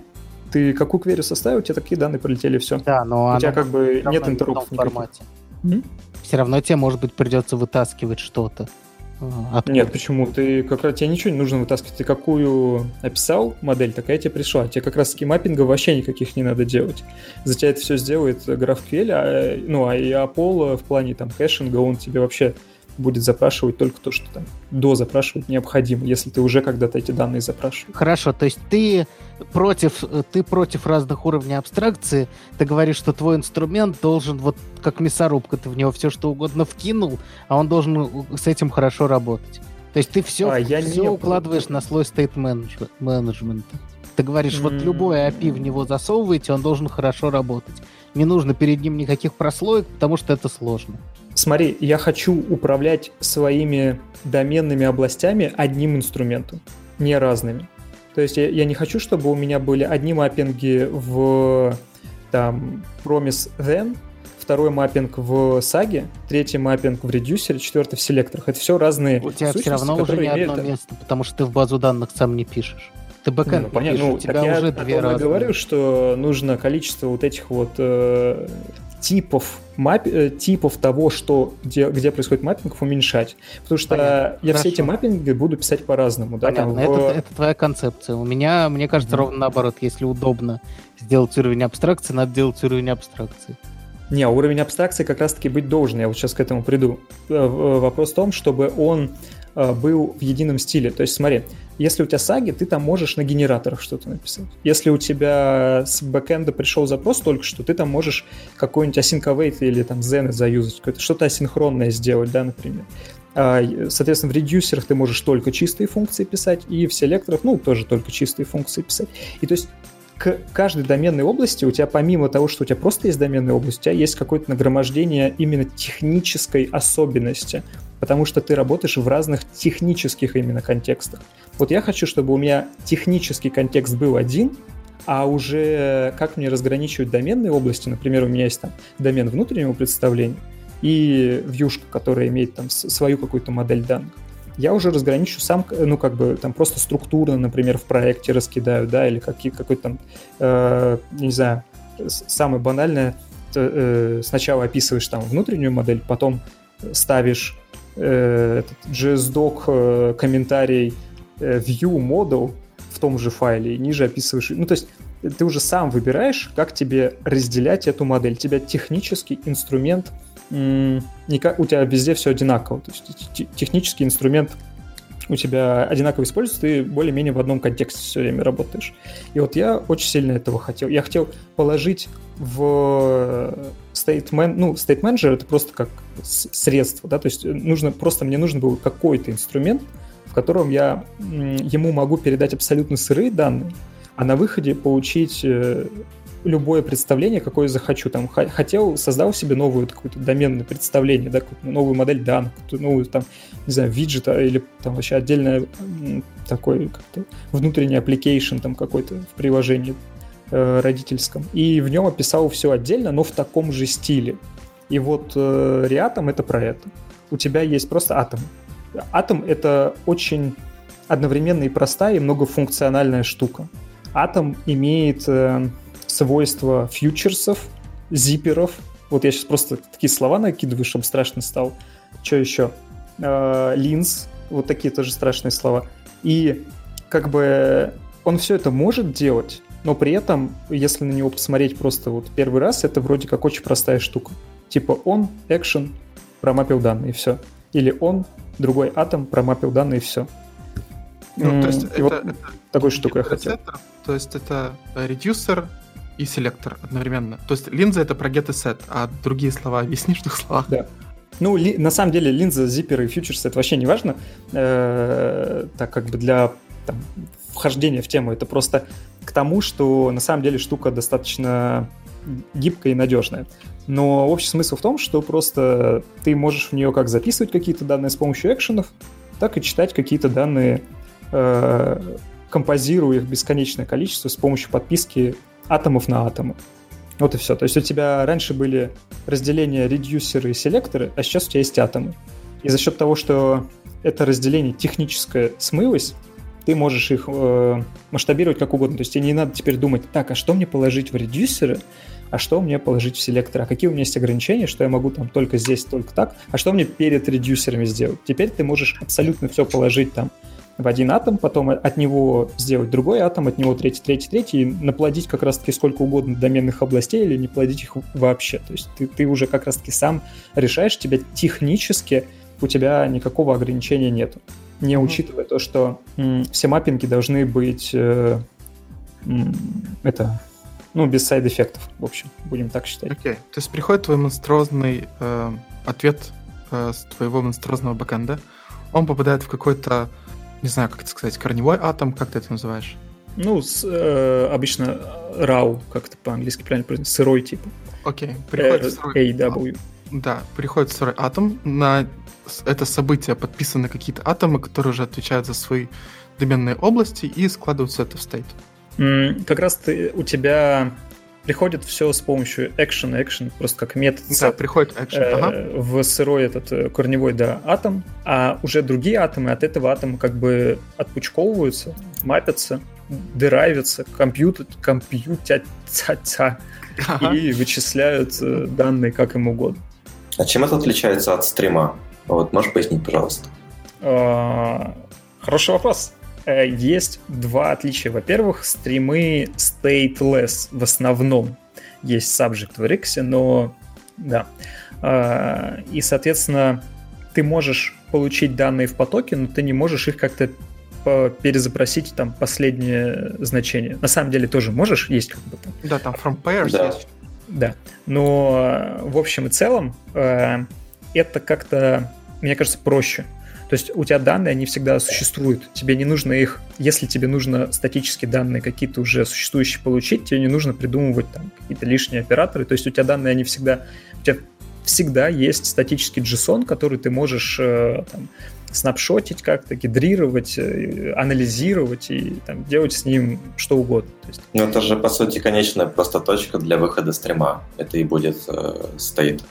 ты какую кверю составил, у тебя такие данные пролетели, все. Да, но у тебя как бы нет интеропов в формате. М? Все равно тебе, может быть, придется вытаскивать что-то. А, откуда? Нет, почему? Ты как раз тебе ничего не нужно вытаскивать. Ты какую описал модель, такая тебе пришла. Тебе как раз таки маппинга вообще никаких не надо делать. За тебя это все сделает GraphQL, а, ну, а и Apollo в плане там кэшинга, он тебе вообще будет запрашивать только то, что там до запрашивать необходимо, если ты уже когда-то эти данные запрашиваешь. Хорошо, то есть ты против, ты против разных уровней абстракции, ты говоришь, что твой инструмент должен, вот как мясорубка, ты в него все что угодно вкинул, а он должен с этим хорошо работать. То есть ты все, а, все не... укладываешь на слой стейт менеджмента. Ты говоришь, mm-hmm. вот любой API в него засовываете, он должен хорошо работать. Не нужно перед ним никаких прослоек, потому что это сложно. Смотри, я хочу управлять своими доменными областями одним инструментом, не разными. То есть я, я не хочу, чтобы у меня были одни маппинги в там promise then, второй маппинг в саге, третий маппинг в редюсере, четвертый в селекторах. Это все разные У тебя все равно уже не одно место, потому что ты в базу данных сам не пишешь. Ты backend ну, понятно. Ну, у тебя уже я две разные. говорю, что нужно количество вот этих вот э, типов мап... Э, типов того, что, где, где происходит маппинг, уменьшать. Потому что Понятно. я Хорошо. все эти маппинги буду писать по-разному. Да, там, это, в... это твоя концепция. У меня, мне кажется, mm. ровно наоборот. Если удобно сделать уровень абстракции, надо делать уровень абстракции. Не, уровень абстракции как раз-таки быть должен, я вот сейчас к этому приду. Э, э, вопрос в том, чтобы он был в едином стиле. То есть смотри, если у тебя саги, ты там можешь на генераторах что-то написать. Если у тебя с бэкэнда пришел запрос только что, ты там можешь какой-нибудь await или там zen заюзать, что-то асинхронное сделать, да, например. А, соответственно, в редюсерах ты можешь только чистые функции писать, и в селекторах, ну, тоже только чистые функции писать. И то есть к каждой доменной области у тебя помимо того, что у тебя просто есть доменная область, у тебя есть какое-то нагромождение именно технической особенности, потому что ты работаешь в разных технических именно контекстах. Вот я хочу, чтобы у меня технический контекст был один, а уже как мне разграничивать доменные области, например, у меня есть там домен внутреннего представления и вьюшка, которая имеет там свою какую-то модель данных я уже разграничу сам, ну, как бы, там, просто структурно, например, в проекте раскидаю, да, или какие, какой-то там, э, не знаю, самое банальное, э, сначала описываешь там внутреннюю модель, потом ставишь э, JSDoc э, комментарий э, view model в том же файле, и ниже описываешь, ну, то есть ты уже сам выбираешь, как тебе разделять эту модель. Тебя технический инструмент никак, у тебя везде все одинаково. То есть технический инструмент у тебя одинаково используется, ты более-менее в одном контексте все время работаешь. И вот я очень сильно этого хотел. Я хотел положить в state, man, ну, state manager это просто как средство, да, то есть нужно, просто мне нужен был какой-то инструмент, в котором я ему могу передать абсолютно сырые данные, а на выходе получить э, любое представление, какое захочу. Там хотел, создал себе новую какое-то доменное представление, да, новую модель данных, новую там, не знаю, виджета или там вообще отдельное такой как-то внутренний application там какой-то в приложении э, родительском. И в нем описал все отдельно, но в таком же стиле. И вот э, Reatom это про это. У тебя есть просто атом. Атом это очень одновременно и простая, и многофункциональная штука. Атом имеет э, свойства фьючерсов, зиперов. Вот я сейчас просто такие слова накидываю, чтобы страшно стало. Что еще? Э, линз, вот такие тоже страшные слова. И как бы он все это может делать, но при этом, если на него посмотреть просто вот первый раз, это вроде как очень простая штука. Типа он, action, промапил данные, и все. Или он, другой атом, промапил данные, и все. Ну, то есть это, вот это такой штукой я хотел. То есть это редюсер, и селектор одновременно. То есть линза это про get и set, а другие слова объяснишь в двух словах. Да. Ну, ли, на самом деле, линза, зипперы и фьючерсы это вообще не важно, э, так как бы для там, вхождения в тему. Это просто к тому, что на самом деле штука достаточно гибкая и надежная. Но общий смысл в том, что просто ты можешь в нее как записывать какие-то данные с помощью экшенов, так и читать какие-то данные, э, композируя их бесконечное количество с помощью подписки атомов на атомы. Вот и все. То есть у тебя раньше были разделения редюсеры и селекторы, а сейчас у тебя есть атомы. И за счет того, что это разделение техническое смылось, ты можешь их э, масштабировать как угодно. То есть тебе не надо теперь думать, так, а что мне положить в редюсеры, а что мне положить в селектор, а какие у меня есть ограничения, что я могу там только здесь, только так, а что мне перед редюсерами сделать. Теперь ты можешь абсолютно все положить там в один атом, потом от него сделать другой атом, от него третий, третий, третий, и наплодить как раз-таки сколько угодно доменных областей или не плодить их вообще. То есть ты, ты уже как раз-таки сам решаешь, тебя технически у тебя никакого ограничения нету. Не mm-hmm. учитывая то, что м, все маппинги должны быть э, м, это ну, без сайд-эффектов, в общем, будем так считать. Окей, okay. то есть приходит твой монструозный э, ответ э, с твоего монструозного бэкэнда, он попадает в какой-то не знаю, как это сказать, корневой атом, как ты это называешь? Ну, с, э, обычно raw, как это по-английски правильно произносится, сырой типа. Окей, приходит сырой... AW. Да, приходит сырой атом, на это событие подписаны какие-то атомы, которые уже отвечают за свои доменные области и складываются это в стейт. Как раз ты, у тебя приходит все с помощью action, action, просто как метод. Да, приходит action, э, ага. В сырой этот э, корневой, да, атом, а уже другие атомы от этого атома как бы отпучковываются, мапятся, деравятся, компьютер, компьютятся ага. и вычисляют э, данные как им угодно. А чем это отличается от стрима? Вот, можешь пояснить, пожалуйста? А, хороший вопрос. Э, есть два отличия. Во-первых, стримы stateless в основном. Есть subject в Rix, но да. А, и, соответственно, ты можешь получить данные в потоке, но ты не можешь их как-то перезапросить там последнее значение. На самом деле тоже можешь, есть как бы там. Да, там from pairs да. есть. Да, но в общем и целом э, это как-то, мне кажется, проще. То есть у тебя данные, они всегда существуют. Тебе не нужно их, если тебе нужно статические данные какие-то уже существующие получить, тебе не нужно придумывать там какие-то лишние операторы. То есть у тебя данные, они всегда, у тебя всегда есть статический JSON, который ты можешь э, там, снапшотить как-то, гидрировать, э, анализировать и там, делать с ним что угодно. Есть... Ну, это же, по сути, конечная просто точка для выхода стрима. Это и будет э, стоит.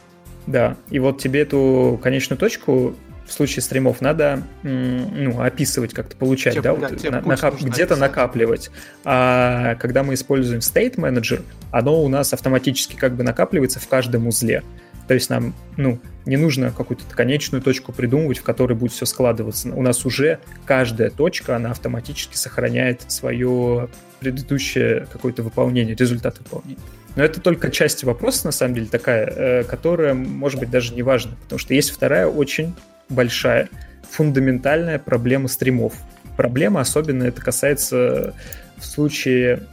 Да, и вот тебе эту конечную точку в случае стримов надо ну, описывать, как-то получать, да, да вот, на, накап, где-то накапливать. А когда мы используем State Manager, оно у нас автоматически как бы накапливается в каждом узле. То есть нам ну, не нужно какую-то конечную точку придумывать, в которой будет все складываться. У нас уже каждая точка, она автоматически сохраняет свое предыдущее какое-то выполнение, результат выполнения. Но это только часть вопроса, на самом деле, такая, э, которая, может быть, даже не важна, потому что есть вторая очень большая, фундаментальная проблема стримов. Проблема особенно это касается в случае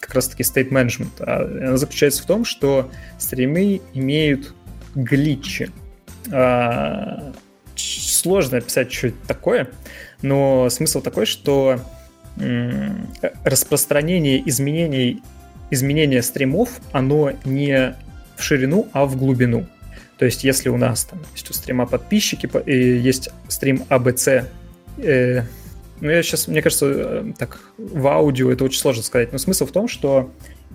как раз-таки state management. А она заключается в том, что стримы имеют гличи. А, сложно описать, что это такое, но смысл такой, что распространение изменений, изменения стримов, оно не в ширину, а в глубину. То есть, если у нас там есть у стрима подписчики, и есть стрим ABC, э, ну, я сейчас, мне кажется, э, так, в аудио это очень сложно сказать, но смысл в том, что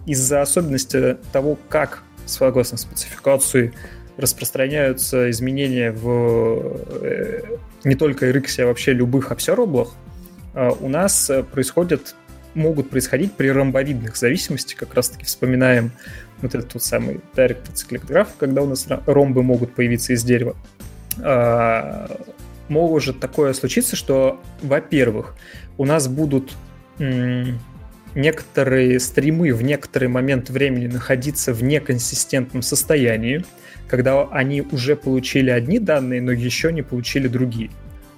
из-за особенности того, как, согласно спецификации, распространяются изменения в э, не только RX, а вообще любых обсерваблах, э, у нас происходят, могут происходить при ромбовидных зависимостях, как раз-таки вспоминаем вот этот вот самый Direct Cyclic Graph, когда у нас ромбы могут появиться из дерева, а, может такое случиться, что, во-первых, у нас будут некоторые стримы в некоторый момент времени находиться в неконсистентном состоянии, когда они уже получили одни данные, но еще не получили другие.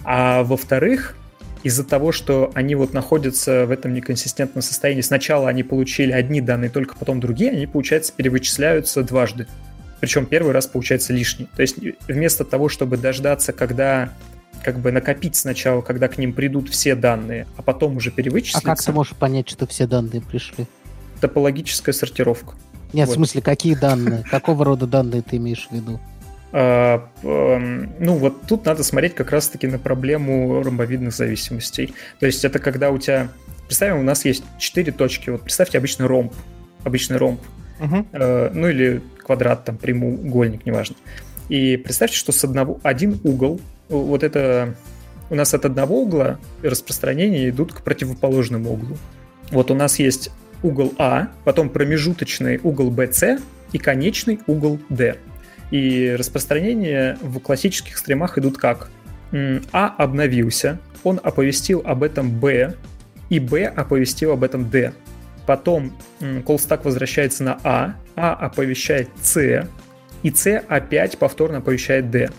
А во-вторых, из-за того, что они вот находятся в этом неконсистентном состоянии, сначала они получили одни данные, только потом другие, они, получается, перевычисляются дважды. Причем первый раз получается лишний. То есть вместо того, чтобы дождаться, когда как бы накопить сначала, когда к ним придут все данные, а потом уже перевычислить. А как ты можешь понять, что все данные пришли? Топологическая сортировка. Нет, вот. в смысле, какие данные? Какого рода данные ты имеешь в виду? А, ну, вот тут надо смотреть как раз-таки на проблему ромбовидных зависимостей. То есть это когда у тебя... Представим, у нас есть четыре точки. Вот представьте обычный ромб. Обычный ромб. Угу. Ну, или квадрат, там, прямоугольник, неважно. И представьте, что с одного... Один угол, вот это... У нас от одного угла распространения идут к противоположному углу. Вот у нас есть угол А, потом промежуточный угол BC и конечный угол D. И распространения в классических стримах идут как? А обновился, он оповестил об этом Б, и Б оповестил об этом Д. Потом колстак возвращается на А, А оповещает С, и С опять повторно оповещает D.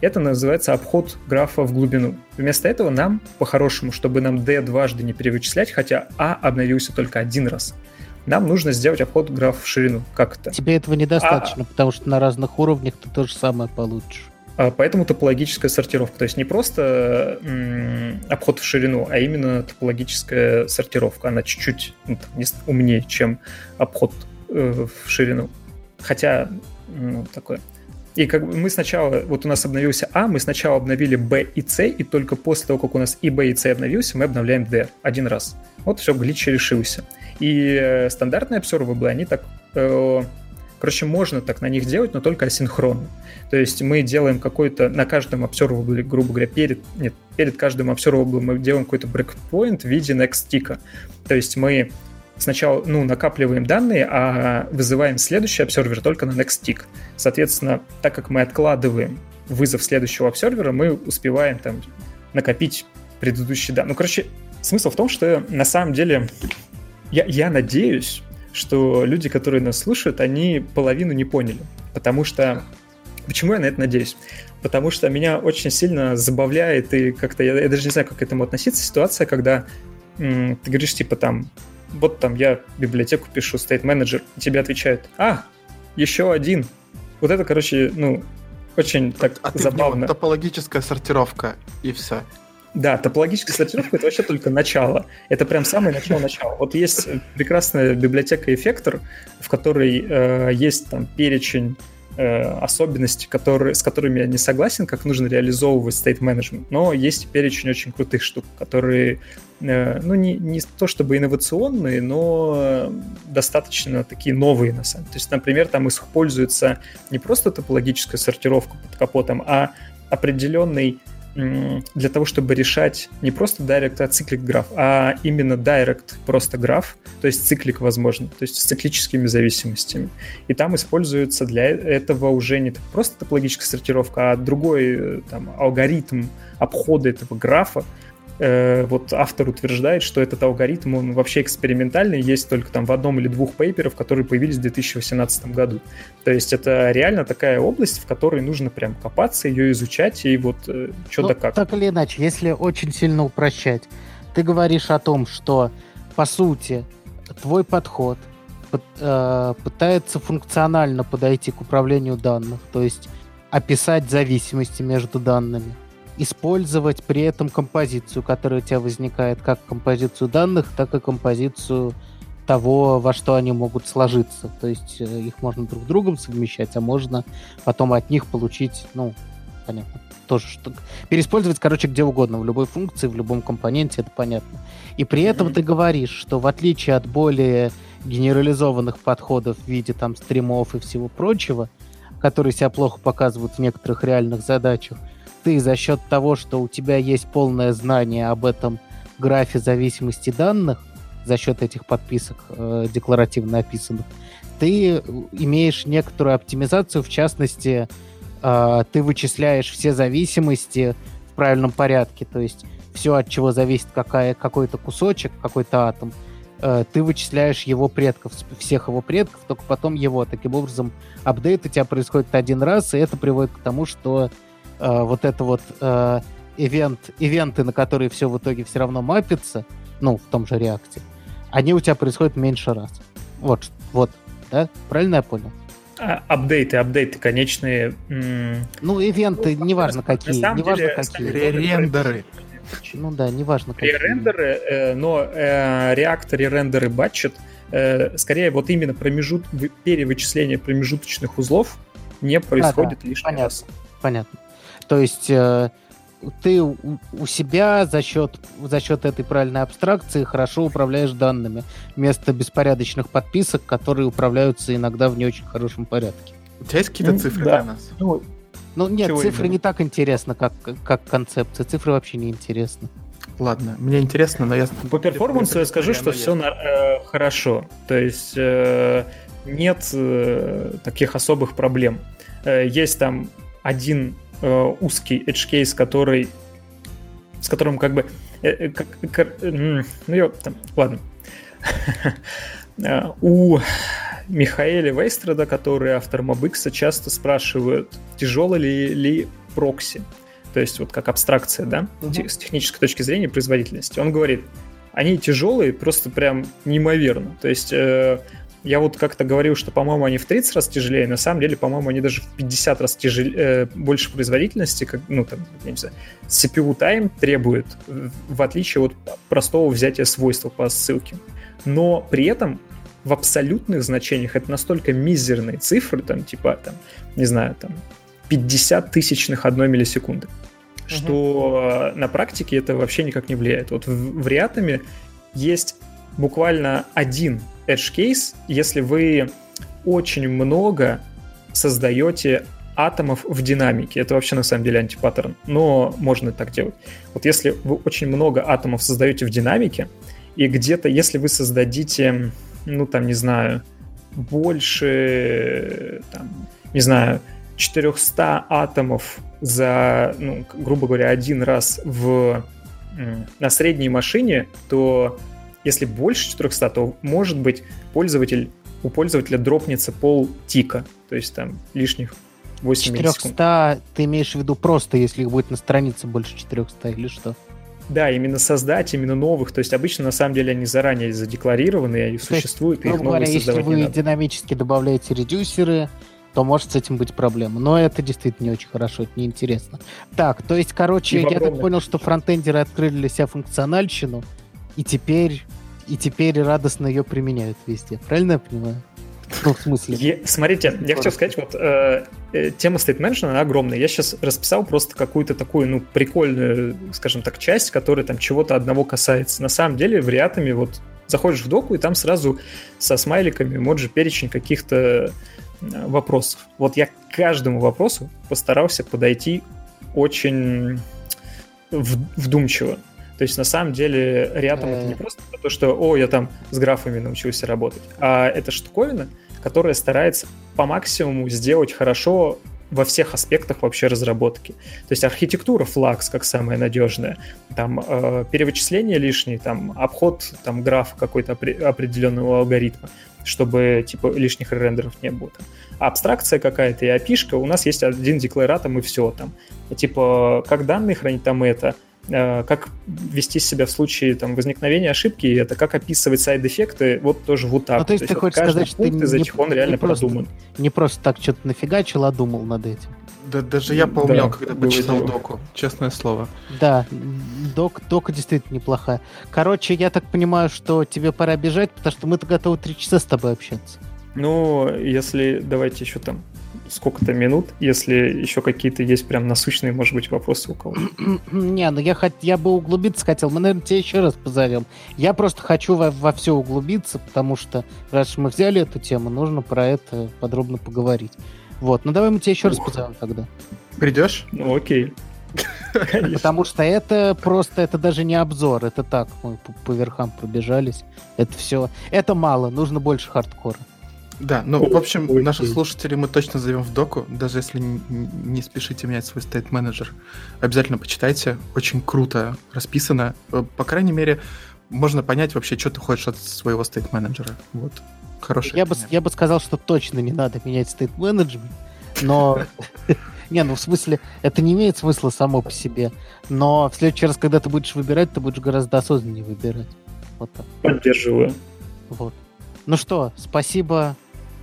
Это называется обход графа в глубину. Вместо этого нам, по-хорошему, чтобы нам D дважды не перевычислять, хотя А обновился только один раз, нам нужно сделать обход графа в ширину. Как это? Тебе этого недостаточно, а... потому что на разных уровнях ты то же самое получишь. А поэтому топологическая сортировка. То есть не просто м, обход в ширину, а именно топологическая сортировка. Она чуть-чуть ну, умнее, чем обход э, в ширину. Хотя, ну, такое. И как бы мы сначала, вот у нас обновился А, мы сначала обновили Б и С, и только после того, как у нас и Б, и С обновился, мы обновляем Д один раз. Вот все, глич решился. И э, стандартные observable, они так... Э, короче, можно так на них делать, но только асинхронно. То есть мы делаем какой-то на каждом observable, грубо говоря, перед, нет, перед каждым observable мы делаем какой-то breakpoint в виде next tick. То есть мы сначала ну, накапливаем данные, а вызываем следующий обсервер только на next tick. Соответственно, так как мы откладываем вызов следующего обсервера, мы успеваем там накопить предыдущие данные. Ну, короче, смысл в том, что на самом деле я, я надеюсь, что люди, которые нас слушают, они половину не поняли. Потому что... Почему я на это надеюсь? Потому что меня очень сильно забавляет и как-то... Я, я даже не знаю, как к этому относиться. Ситуация, когда м, ты говоришь, типа, там, вот там я библиотеку пишу, state manager, и тебе отвечают, а, еще один. Вот это, короче, ну, очень так а забавно. Ты топологическая сортировка, и все. Да, топологическая сортировка — это вообще только начало. Это прям самое начало-начало. Вот есть прекрасная библиотека Effector, в которой э, есть там перечень э, особенностей, которые, с которыми я не согласен, как нужно реализовывать state management, но есть перечень очень крутых штук, которые, э, ну, не, не то чтобы инновационные, но достаточно такие новые, на самом деле. То есть, например, там используется не просто топологическая сортировка под капотом, а определенный для того, чтобы решать не просто direct, а циклик граф, а именно direct просто граф, то есть циклик возможно, то есть с циклическими зависимостями. И там используется для этого уже не просто топологическая сортировка, а другой э, там, алгоритм обхода этого графа, Э, вот автор утверждает, что этот алгоритм, он вообще экспериментальный, есть только там в одном или двух пейперов, которые появились в 2018 году. То есть это реально такая область, в которой нужно прям копаться, ее изучать, и вот э, что ну, как. Так или иначе, если очень сильно упрощать, ты говоришь о том, что, по сути, твой подход э, пытается функционально подойти к управлению данных, то есть описать зависимости между данными использовать при этом композицию, которая у тебя возникает, как композицию данных, так и композицию того, во что они могут сложиться. То есть э, их можно друг с другом совмещать, а можно потом от них получить, ну, понятно, тоже что переиспользовать, короче, где угодно, в любой функции, в любом компоненте, это понятно. И при этом ты говоришь, что в отличие от более генерализованных подходов в виде там стримов и всего прочего, которые себя плохо показывают в некоторых реальных задачах, ты за счет того, что у тебя есть полное знание об этом графе зависимости данных, за счет этих подписок э, декларативно описанных, ты имеешь некоторую оптимизацию, в частности, э, ты вычисляешь все зависимости в правильном порядке, то есть все, от чего зависит какая, какой-то кусочек, какой-то атом, э, ты вычисляешь его предков, всех его предков, только потом его. Таким образом, апдейт у тебя происходит один раз, и это приводит к тому, что э, вот это вот э, ивент, ивенты, на которые все в итоге все равно мапится, ну, в том же реакте, они у тебя происходят меньше раз. Вот, вот, да? Правильно я понял? А, апдейты, апдейты конечные. Ну, ивенты, ну, неважно какие. Неважно деле, какие. Ререндеры. Ну да, неважно какие. Ререндеры, э, но э, реактор, ререндеры, батчет, э, скорее вот именно промежут, перевычисление промежуточных узлов не происходит да, да, лишний понятно, раз. Понятно. То есть э, ты у, себя за счет, за счет этой правильной абстракции хорошо управляешь данными, вместо беспорядочных подписок, которые управляются иногда в не очень хорошем порядке. У тебя есть какие-то ну, цифры да. для нас? Ну, ну нет, Чего цифры именно? не так интересно, как, как концепция. Цифры вообще не интересны. Ладно, мне интересно, но я... По перформансу я скажу, что все на, э, хорошо. То есть э, нет э, таких особых проблем. Э, есть там один э, узкий edge case, который с которым как бы э, э, как, как, ну ё, там, ладно. У Михаэля Вейстрада, который автор MobX, часто спрашивают, тяжело ли, ли прокси. То есть вот как абстракция, да, uh-huh. с технической точки зрения производительности. Он говорит, они тяжелые, просто прям неимоверно. То есть э, я вот как-то говорил, что, по-моему, они в 30 раз тяжелее, на самом деле, по-моему, они даже в 50 раз тяжелее, э, больше производительности, как, ну, там, я не знаю, CPU time требует, в отличие от простого взятия свойства по ссылке. Но при этом в абсолютных значениях это настолько мизерные цифры, там, типа, там, не знаю, там, 50 тысячных одной миллисекунды, uh-huh. что на практике это вообще никак не влияет. Вот в, в Реатоме есть буквально один edge case, если вы очень много создаете атомов в динамике. Это вообще на самом деле антипаттерн, но можно так делать. Вот если вы очень много атомов создаете в динамике, и где-то, если вы создадите, ну там, не знаю, больше, там, не знаю, 400 атомов за, ну, грубо говоря, один раз в, на средней машине, то если больше 400, то, может быть, пользователь, у пользователя дропнется пол тика, то есть там лишних 8 400 миллисекунд. ты имеешь в виду просто, если их будет на странице больше 400 или что? Да, именно создать, именно новых. То есть обычно на самом деле они заранее задекларированы и то существуют, есть, и их новые говоря, если вы динамически добавляете редюсеры, то может с этим быть проблема. Но это действительно не очень хорошо, это неинтересно. Так, то есть, короче, и я так понял, что фронтендеры открыли для себя функциональщину, и теперь, и теперь радостно ее применяют везде. Правильно я понимаю? Ну, в смысле? Я, смотрите, я хочу сказать, вот э, э, тема State Management, она огромная. Я сейчас расписал просто какую-то такую, ну, прикольную, скажем так, часть, которая там чего-то одного касается. На самом деле, в Реатами вот заходишь в доку, и там сразу со смайликами моджи перечень каких-то э, вопросов. Вот я к каждому вопросу постарался подойти очень вдумчиво. То есть на самом деле рядом это не просто то, что, о, я там с графами научился работать, а это штуковина, которая старается по максимуму сделать хорошо во всех аспектах вообще разработки. То есть архитектура Flux как самая надежная, там э, перевычисление лишнее, там обход там графа какой-то определенного алгоритма, чтобы типа лишних рендеров не было. Там. А абстракция какая-то и опишка, у нас есть один декларатом и все там. Типа, как данные хранить там это, Э, как вести себя в случае там, возникновения ошибки, это как описывать сайд-эффекты, вот тоже вот так. Ну, то есть, то есть ты хочешь сказать, что ты из этих он реально не просто, продуман. Не просто так что-то нафигачил, а думал над этим. Да, даже я поумнел, да, когда почитал дело. доку, честное слово. Да, док, дока действительно неплохая. Короче, я так понимаю, что тебе пора бежать, потому что мы-то готовы три часа с тобой общаться. Ну, если давайте еще там сколько-то минут, если еще какие-то есть прям насущные, может быть, вопросы у кого Не, ну я, хот... я бы углубиться хотел. Мы, наверное, тебя еще раз позовем. Я просто хочу во, во все углубиться, потому что раз мы взяли эту тему, нужно про это подробно поговорить. Вот, ну давай мы тебя еще Ух. раз позовем тогда. Придешь? Ну окей. Потому что это просто, это даже не обзор, это так, мы по, по верхам пробежались. Это все, это мало, нужно больше хардкора. Да, ну, в общем, Ой, наших слушателей мы точно зовем в доку, даже если не, не спешите менять свой стейт менеджер. Обязательно почитайте, очень круто расписано. Э, по крайней мере, можно понять вообще, что ты хочешь от своего стейт менеджера. Вот. Хороший. Я бы, я бы сказал, что точно не надо менять стейт менеджмент, но... Не, ну в смысле, это не имеет смысла само по себе. Но в следующий раз, когда ты будешь выбирать, ты будешь гораздо осознаннее выбирать. Вот так. Поддерживаю. Вот. Ну что, спасибо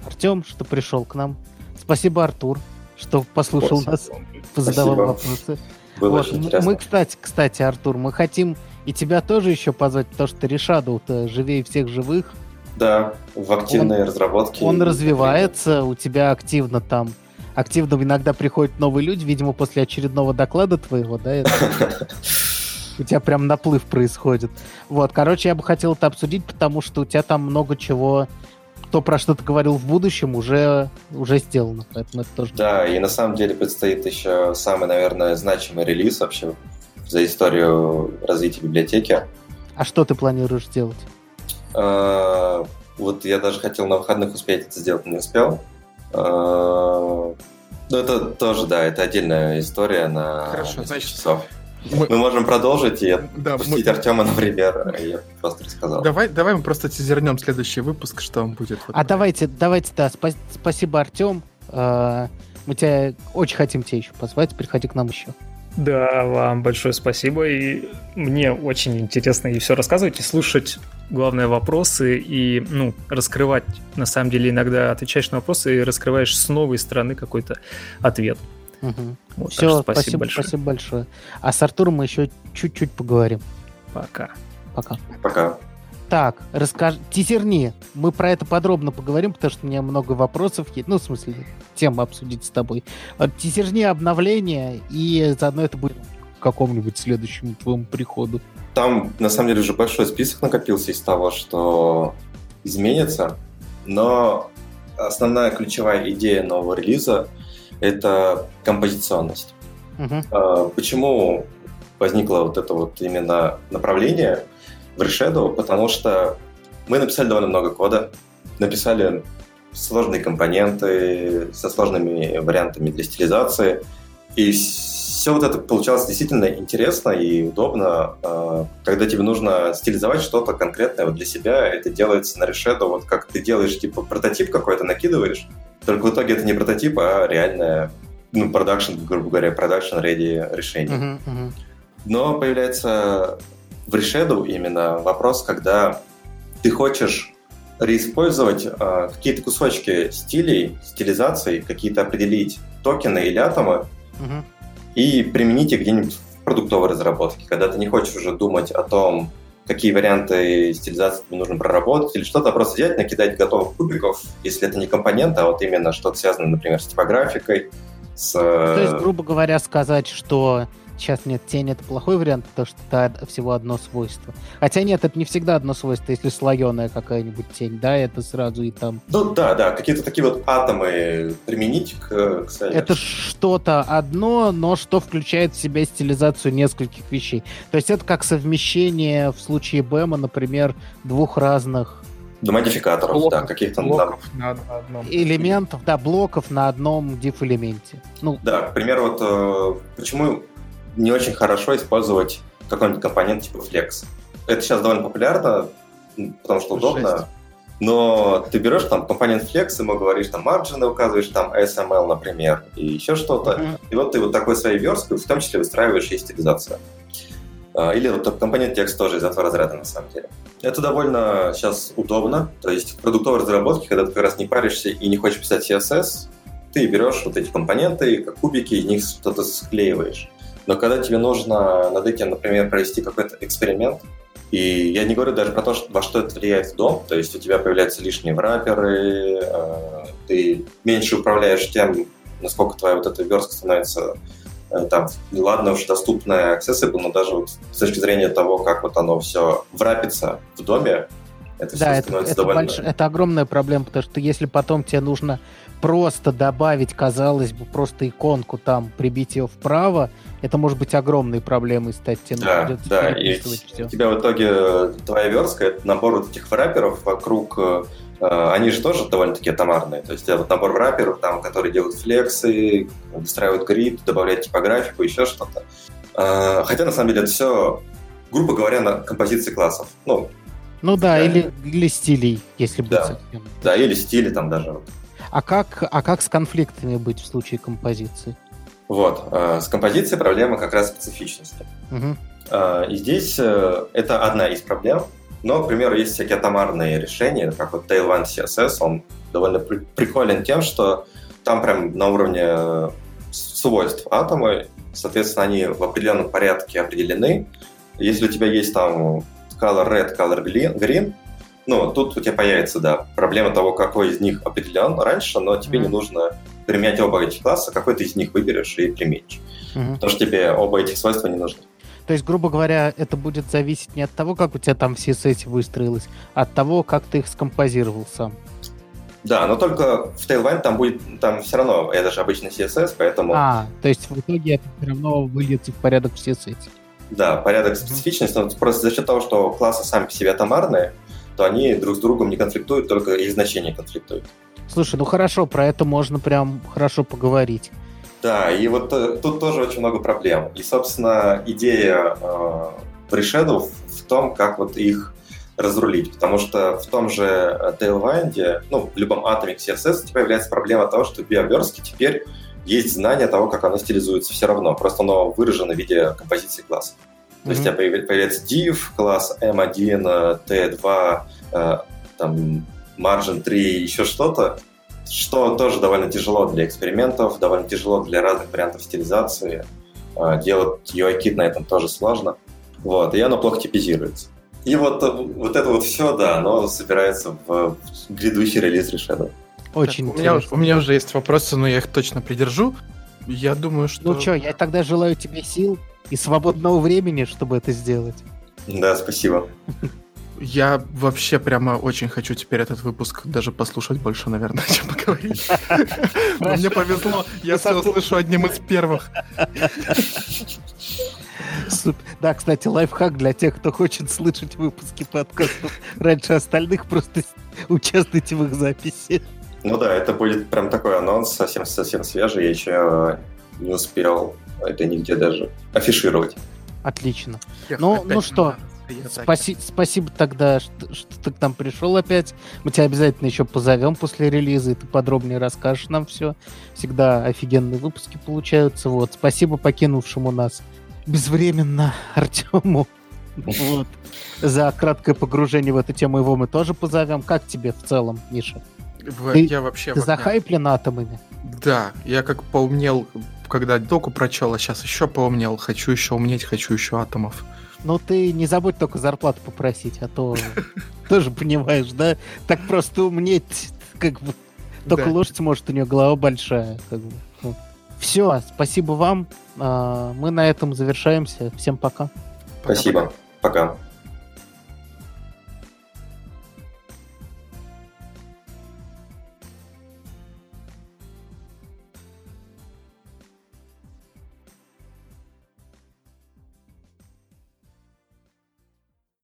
Артем, что пришел к нам. Спасибо, Артур, что послушал Спасибо. нас, позадавал вопросы. Было вот. Мы, кстати, кстати, Артур, мы хотим и тебя тоже еще позвать, потому что Решаду-то живее всех живых. Да, в активной он, разработке. Он развивается, у тебя активно там активно иногда приходят новые люди, видимо, после очередного доклада твоего, да? У тебя прям наплыв происходит. Вот, короче, я бы хотел это обсудить, потому что у тебя там много чего то, про что ты говорил в будущем, уже, уже сделано. Поэтому это тоже... Да, и на самом деле предстоит еще самый, наверное, значимый релиз вообще за историю развития библиотеки. А что ты планируешь делать? А, вот я даже хотел на выходных успеть это сделать, но не успел. А, ну, это тоже, да, это отдельная история на Хорошо, значит, часов. Мы... мы можем продолжить и да, отпустить мы... Артема, например, я просто рассказал. Давай, давай мы просто тизернем следующий выпуск, что он будет. Вот а давайте, давайте, да, спа- спасибо, Артем. Э, мы тебя очень хотим тебя еще позвать, приходи к нам еще. Да, вам большое спасибо, и мне очень интересно и все рассказывать, и слушать главное вопросы и, ну, раскрывать, на самом деле, иногда отвечаешь на вопросы и раскрываешь с новой стороны какой-то ответ. Угу. Вот, Все, спасибо, спасибо большое. Спасибо большое. А с Артуром мы еще чуть-чуть поговорим. Пока. Пока. Пока. Так, расскажи, тизерни. Мы про это подробно поговорим, потому что у меня много вопросов есть. Ну, в смысле, тему обсудить с тобой. Тизерни обновления, и заодно это будет к какому-нибудь следующему твоему приходу. Там, на самом деле, уже большой список накопился из того, что изменится, но основная ключевая идея нового релиза — это композиционность. Uh-huh. Почему возникло вот это вот именно направление в Reshadow? Потому что мы написали довольно много кода, написали сложные компоненты со сложными вариантами для стилизации, и все вот это получалось действительно интересно и удобно. А, когда тебе нужно стилизовать что-то конкретное вот для себя, это делается на решету, вот как ты делаешь типа прототип какой-то, накидываешь, только в итоге это не прототип, а реальное, ну, продакшн, грубо говоря, продакшн ready решение. Uh-huh, uh-huh. Но появляется в Reshadow именно вопрос, когда ты хочешь реиспользовать э, какие-то кусочки стилей, стилизаций, какие-то определить токены или атомы, uh-huh и применить их где-нибудь в продуктовой разработке, когда ты не хочешь уже думать о том, какие варианты стилизации тебе нужно проработать, или что-то просто взять, накидать готовых кубиков, если это не компонент, а вот именно что-то связано, например, с типографикой, с... То есть, грубо говоря, сказать, что сейчас нет, тень это плохой вариант, потому что это всего одно свойство. Хотя нет, это не всегда одно свойство, если слоеная какая-нибудь тень, да, это сразу и там... Ну да, да, какие-то такие вот атомы применить к, к Это что-то одно, но что включает в себя стилизацию нескольких вещей. То есть это как совмещение в случае Бэма, например, двух разных до модификаторов, блоков, да, каких-то блоков на одном. Элементов, да, блоков на одном diff-элементе. Ну, да, к примеру, вот э, почему не очень хорошо использовать какой-нибудь компонент типа Flex. Это сейчас довольно популярно, потому что удобно. 6. Но ты берешь там компонент Flex, ему говоришь там марджины, указываешь там SML, например, и еще что-то. Mm-hmm. И вот ты вот такой своей версткой в том числе выстраиваешь и стилизацию. А, или вот компонент текст тоже из этого разряда, на самом деле. Это довольно сейчас удобно. То есть в продуктовой разработке, когда ты как раз не паришься и не хочешь писать CSS, ты берешь вот эти компоненты, как кубики, из них что-то склеиваешь. Но когда тебе нужно над этим, например, провести какой-то эксперимент, и я не говорю даже про то, во что это влияет в дом, то есть у тебя появляются лишние враперы, э, ты меньше управляешь тем, насколько твоя вот эта верстка становится э, там, ладно уж доступная accessible, но даже вот с точки зрения того, как вот оно все врапится в доме, это да, все это, становится это, довольно... Больш... это огромная проблема, потому что если потом тебе нужно просто добавить, казалось бы, просто иконку там, прибить ее вправо, это может быть огромной проблемой стать. Тебе да, да, и все. у тебя в итоге э, твоя верстка, это набор вот этих враперов вокруг э, э, они же тоже довольно-таки атомарные. То есть вот набор враперов, там, которые делают флексы, выстраивают грид, добавляют типографику, еще что-то. Хотя, на самом деле, это все, грубо говоря, на композиции классов. Ну, ну да, да. Или, или стилей, если да. быть совсем. Да, или стили там даже. А как, а как с конфликтами быть в случае композиции? Вот, э, с композицией проблема как раз специфичности. Угу. И здесь э, это одна из проблем, но, к примеру, есть всякие атомарные решения, как вот Tailwind CSS, он довольно при- приколен тем, что там прям на уровне свойств атомы, соответственно, они в определенном порядке определены. Если у тебя есть там color red, color green, ну, тут у тебя появится, да, проблема того, какой из них определен раньше, но тебе mm-hmm. не нужно применять оба этих класса, какой ты из них выберешь и применишь. Mm-hmm. Потому что тебе оба этих свойства не нужны. То есть, грубо говоря, это будет зависеть не от того, как у тебя там все CSS выстроилось, а от того, как ты их скомпозировал сам. Да, но только в Tailwind там будет, там все равно, это же обычный CSS, поэтому... А, то есть в итоге это все равно выльется в порядок в CSS. Да, порядок специфичности, но просто за счет того, что классы сами по себе атомарные, то они друг с другом не конфликтуют, только их значения конфликтуют. Слушай, ну хорошо, про это можно прям хорошо поговорить. Да, и вот э, тут тоже очень много проблем. И, собственно, идея э, в том, как вот их разрулить. Потому что в том же э, Tailwind, ну, в любом Atomic CSS у тебя появляется проблема того, что в биоверстке теперь есть знание того, как оно стилизуется все равно. Просто оно выражено в виде композиции класса. То есть у тебя появляется div, класс M1, T2, там margin 3, еще что-то, что тоже довольно тяжело для экспериментов, довольно тяжело для разных вариантов стилизации. А, делать UI-кит на этом тоже сложно. Вот, и оно плохо типизируется. И вот, вот это вот все, да, оно собирается в грядущий релиз Reshadow. Очень так, у, меня, у меня уже есть вопросы, но я их точно придержу. Я думаю, что... Ну что, я тогда желаю тебе сил и свободного времени, чтобы это сделать. Да, спасибо. Я вообще прямо очень хочу теперь этот выпуск даже послушать больше, наверное, чем поговорить. Мне повезло, я все слышу одним из первых. Да, кстати, лайфхак для тех, кто хочет слышать выпуски подкастов раньше остальных, просто участвуйте в их записи. Ну да, это будет прям такой анонс, совсем-совсем свежий, я еще не успел это нигде даже афишировать. Отлично. Ну, ну что, Спаси, спасибо тогда, что, что ты к нам пришел опять. Мы тебя обязательно еще позовем после релиза, и ты подробнее расскажешь нам все. Всегда офигенные выпуски получаются. Вот. Спасибо покинувшему нас безвременно Артему. Вот. За краткое погружение в эту тему его мы тоже позовем. Как тебе в целом, Миша? В, ты, я вообще... Ты захайплен атомами? Да, я как поумнел, когда доку прочел, а сейчас еще поумнел. Хочу еще умнеть, хочу еще атомов. Ну ты не забудь только зарплату попросить, а то тоже понимаешь, да? Так просто умнеть, как бы. Только лошадь может, у нее голова большая. Как бы. Все, спасибо вам. А, мы на этом завершаемся. Всем пока. Спасибо. Пока.